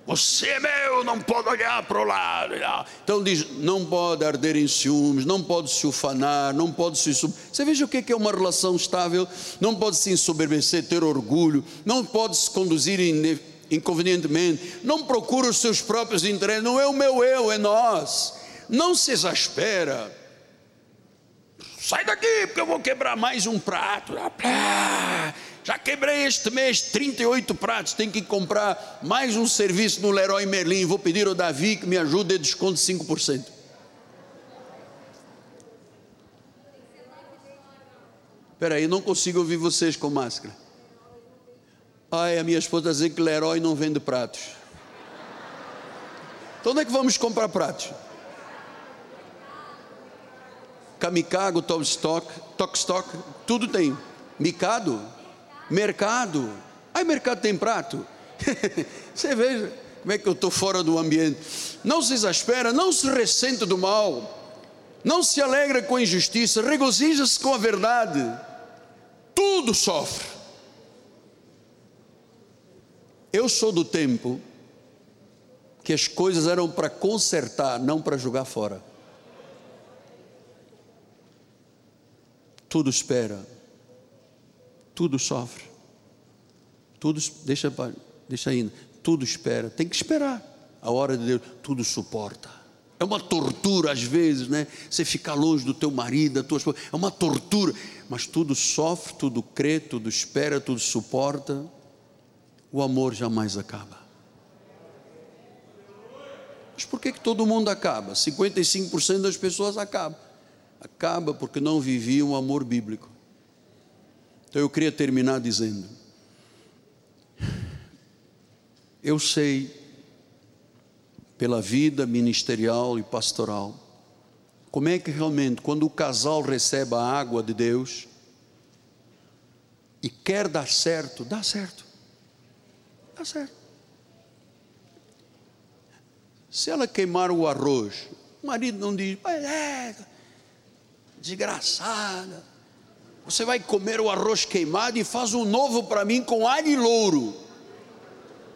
Você é meu, não pode olhar para o lado. Então diz: não pode arder em ciúmes, não pode se ufanar, não pode se. Você veja o que é uma relação estável, não pode se ensoberbecer, ter orgulho, não pode se conduzir inconvenientemente, não procura os seus próprios interesses, não é o meu eu, é nós. Não se exaspera. Sai daqui, porque eu vou quebrar mais um prato. Ah, já quebrei este mês 38 pratos, tenho que comprar mais um serviço no Leroy Merlin. Vou pedir ao Davi que me ajude a desconto 5%. Espera aí, não consigo ouvir vocês com máscara. Ai, a minha esposa dizer que Leroy não vende pratos. Então onde é que vamos comprar pratos? Kamikago, Tostock, Tockstock, tudo tem. Micado, mercado. Ai, mercado tem prato. [LAUGHS] Você veja como é que eu estou fora do ambiente. Não se exaspera, não se ressente do mal, não se alegra com a injustiça, regozija-se com a verdade. Tudo sofre eu sou do tempo que as coisas eram para consertar, não para jogar fora. Tudo espera, tudo sofre, tudo deixa, deixa ainda, tudo espera, tem que esperar. A hora de Deus, tudo suporta. É uma tortura às vezes, né? Você ficar longe do teu marido, da tua esposa, é uma tortura, mas tudo sofre, tudo crê, tudo espera, tudo suporta o amor jamais acaba. Mas por que, que todo mundo acaba? 55% das pessoas acabam. Acaba porque não viviam o amor bíblico. Então eu queria terminar dizendo: eu sei, pela vida ministerial e pastoral, como é que realmente, quando o casal recebe a água de Deus e quer dar certo, dá certo. Está certo. Se ela queimar o arroz, o marido não diz, é, desgraçada, você vai comer o arroz queimado e faz um novo para mim com alho e louro.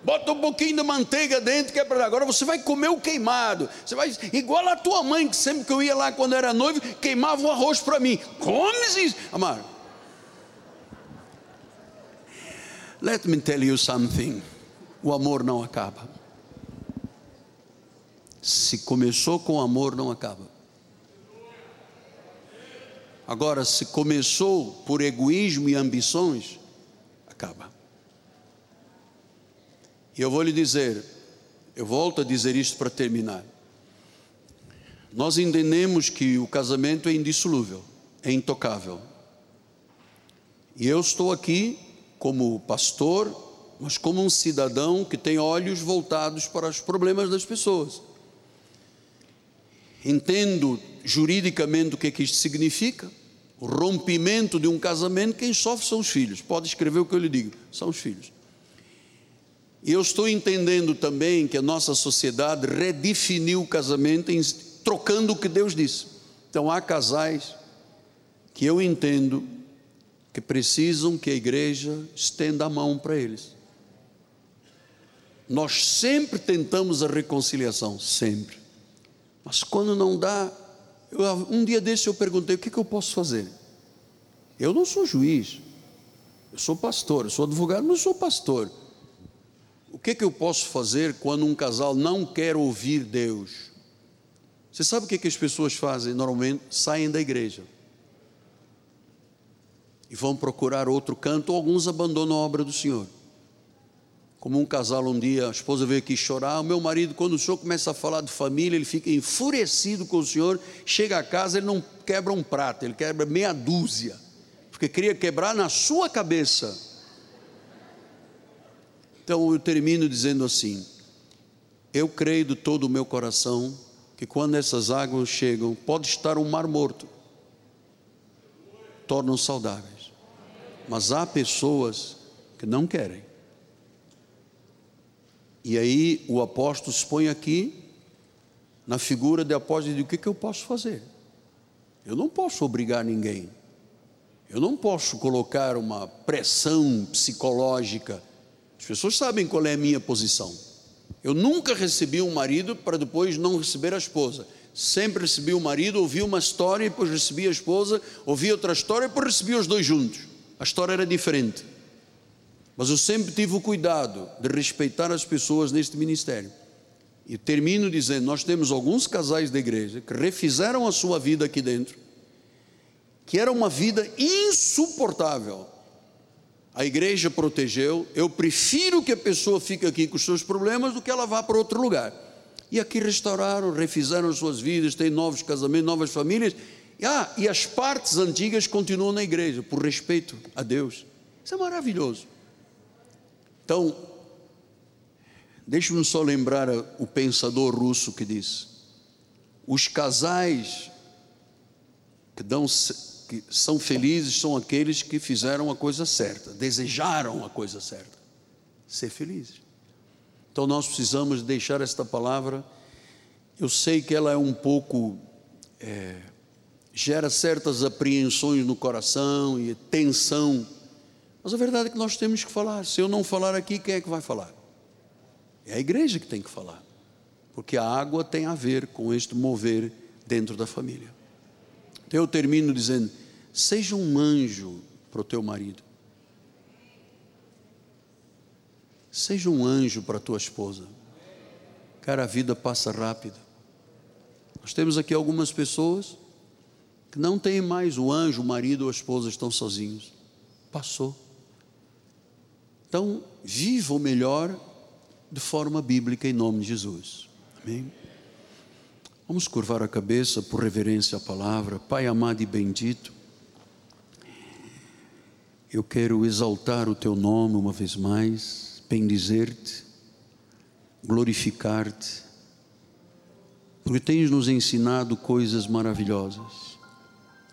Bota um pouquinho de manteiga dentro, que é para agora você vai comer o queimado. Você vai igual a tua mãe, que sempre que eu ia lá quando era noivo, queimava o arroz para mim. Come isso, amado. Let me tell you something. O amor não acaba. Se começou com amor, não acaba. Agora, se começou por egoísmo e ambições, acaba. E eu vou lhe dizer, eu volto a dizer isto para terminar. Nós entendemos que o casamento é indissolúvel, é intocável. E eu estou aqui como pastor, mas como um cidadão que tem olhos voltados para os problemas das pessoas. Entendo juridicamente o que é que isto significa. O rompimento de um casamento, quem sofre são os filhos. Pode escrever o que eu lhe digo, são os filhos. E eu estou entendendo também que a nossa sociedade redefiniu o casamento em, trocando o que Deus disse. Então há casais que eu entendo que precisam que a igreja estenda a mão para eles. Nós sempre tentamos a reconciliação, sempre. Mas quando não dá, eu, um dia desse eu perguntei: o que, que eu posso fazer? Eu não sou juiz, eu sou pastor, eu sou advogado, mas sou pastor. O que, que eu posso fazer quando um casal não quer ouvir Deus? Você sabe o que, que as pessoas fazem? Normalmente saem da igreja e vão procurar outro canto, ou alguns abandonam a obra do Senhor. Como um casal um dia, a esposa veio aqui chorar, o meu marido, quando o senhor começa a falar de família, ele fica enfurecido com o senhor, chega a casa, ele não quebra um prato, ele quebra meia dúzia, porque queria quebrar na sua cabeça. Então eu termino dizendo assim: eu creio de todo o meu coração que quando essas águas chegam, pode estar um mar morto, tornam saudáveis, mas há pessoas que não querem. E aí o apóstolo se põe aqui na figura de apóstolo e diz: o que, que eu posso fazer? Eu não posso obrigar ninguém. Eu não posso colocar uma pressão psicológica. As pessoas sabem qual é a minha posição. Eu nunca recebi um marido para depois não receber a esposa. Sempre recebi o marido, ouvi uma história, e depois recebi a esposa, ouvi outra história, e depois recebi os dois juntos. A história era diferente. Mas eu sempre tive o cuidado de respeitar as pessoas neste ministério. E termino dizendo: nós temos alguns casais da igreja que refizeram a sua vida aqui dentro, que era uma vida insuportável. A igreja protegeu. Eu prefiro que a pessoa fique aqui com os seus problemas do que ela vá para outro lugar. E aqui restauraram, refizeram as suas vidas, têm novos casamentos, novas famílias. Ah, e as partes antigas continuam na igreja, por respeito a Deus. Isso é maravilhoso. Então, deixe-me só lembrar o pensador russo que diz: os casais que, dão, que são felizes são aqueles que fizeram a coisa certa, desejaram a coisa certa, ser felizes. Então nós precisamos deixar esta palavra. Eu sei que ela é um pouco é, gera certas apreensões no coração e tensão mas a verdade é que nós temos que falar. Se eu não falar aqui, quem é que vai falar? É a igreja que tem que falar. Porque a água tem a ver com este mover dentro da família. Então eu termino dizendo: seja um anjo para o teu marido. Seja um anjo para a tua esposa. Cara, a vida passa rápido. Nós temos aqui algumas pessoas que não têm mais o anjo, o marido ou a esposa estão sozinhos. Passou. Então, viva o melhor de forma bíblica em nome de Jesus. Amém? Vamos curvar a cabeça por reverência à palavra. Pai amado e bendito, eu quero exaltar o teu nome uma vez mais, bendizer-te, glorificar-te, porque tens nos ensinado coisas maravilhosas.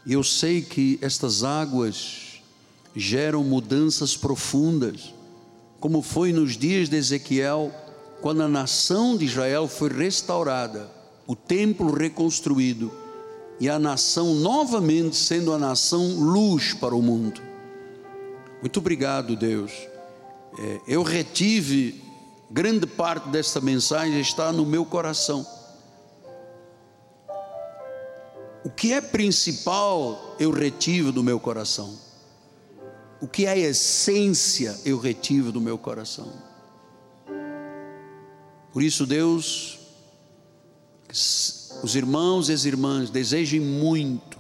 E eu sei que estas águas geram mudanças profundas como foi nos dias de Ezequiel, quando a nação de Israel foi restaurada, o templo reconstruído e a nação novamente sendo a nação luz para o mundo. Muito obrigado, Deus. É, eu retive grande parte desta mensagem, está no meu coração. O que é principal eu retive do meu coração o que é a essência eu retivo do meu coração. Por isso, Deus, os irmãos e as irmãs desejem muito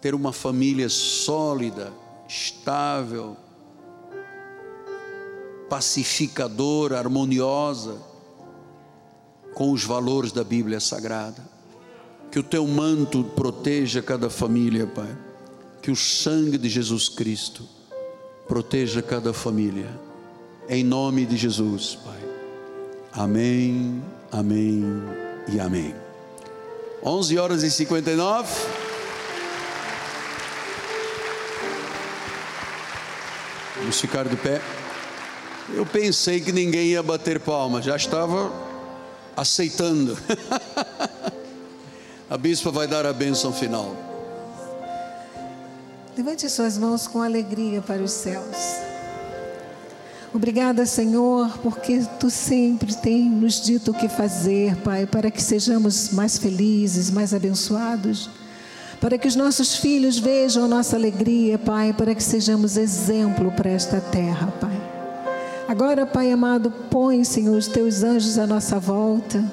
ter uma família sólida, estável, pacificadora, harmoniosa, com os valores da Bíblia Sagrada. Que o teu manto proteja cada família, Pai que o sangue de Jesus Cristo proteja cada família. Em nome de Jesus, Pai. Amém, amém e amém. 11 horas e 59. Vamos ficar de pé. Eu pensei que ninguém ia bater palma, já estava aceitando. [LAUGHS] a bispa vai dar a bênção final. Levante suas mãos com alegria para os céus. Obrigada, Senhor, porque tu sempre tem nos dito o que fazer, Pai, para que sejamos mais felizes, mais abençoados, para que os nossos filhos vejam nossa alegria, Pai, para que sejamos exemplo para esta terra, Pai. Agora, Pai amado, põe, Senhor, os teus anjos à nossa volta.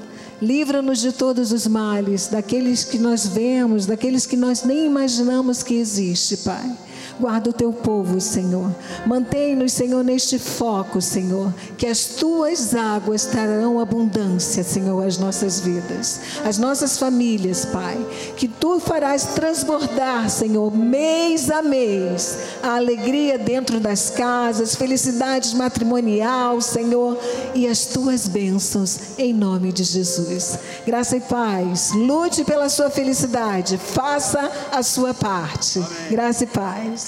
Livra-nos de todos os males, daqueles que nós vemos, daqueles que nós nem imaginamos que existe, Pai. Guarda o teu povo, Senhor. Mantém-nos, Senhor, neste foco, Senhor. Que as tuas águas trarão abundância, Senhor, às nossas vidas, às nossas famílias, Pai. Que tu farás transbordar, Senhor, mês a mês, a alegria dentro das casas, felicidades matrimonial, Senhor, e as tuas bênçãos, em nome de Jesus. Graça e paz. Lute pela sua felicidade. Faça a sua parte. Graça e paz.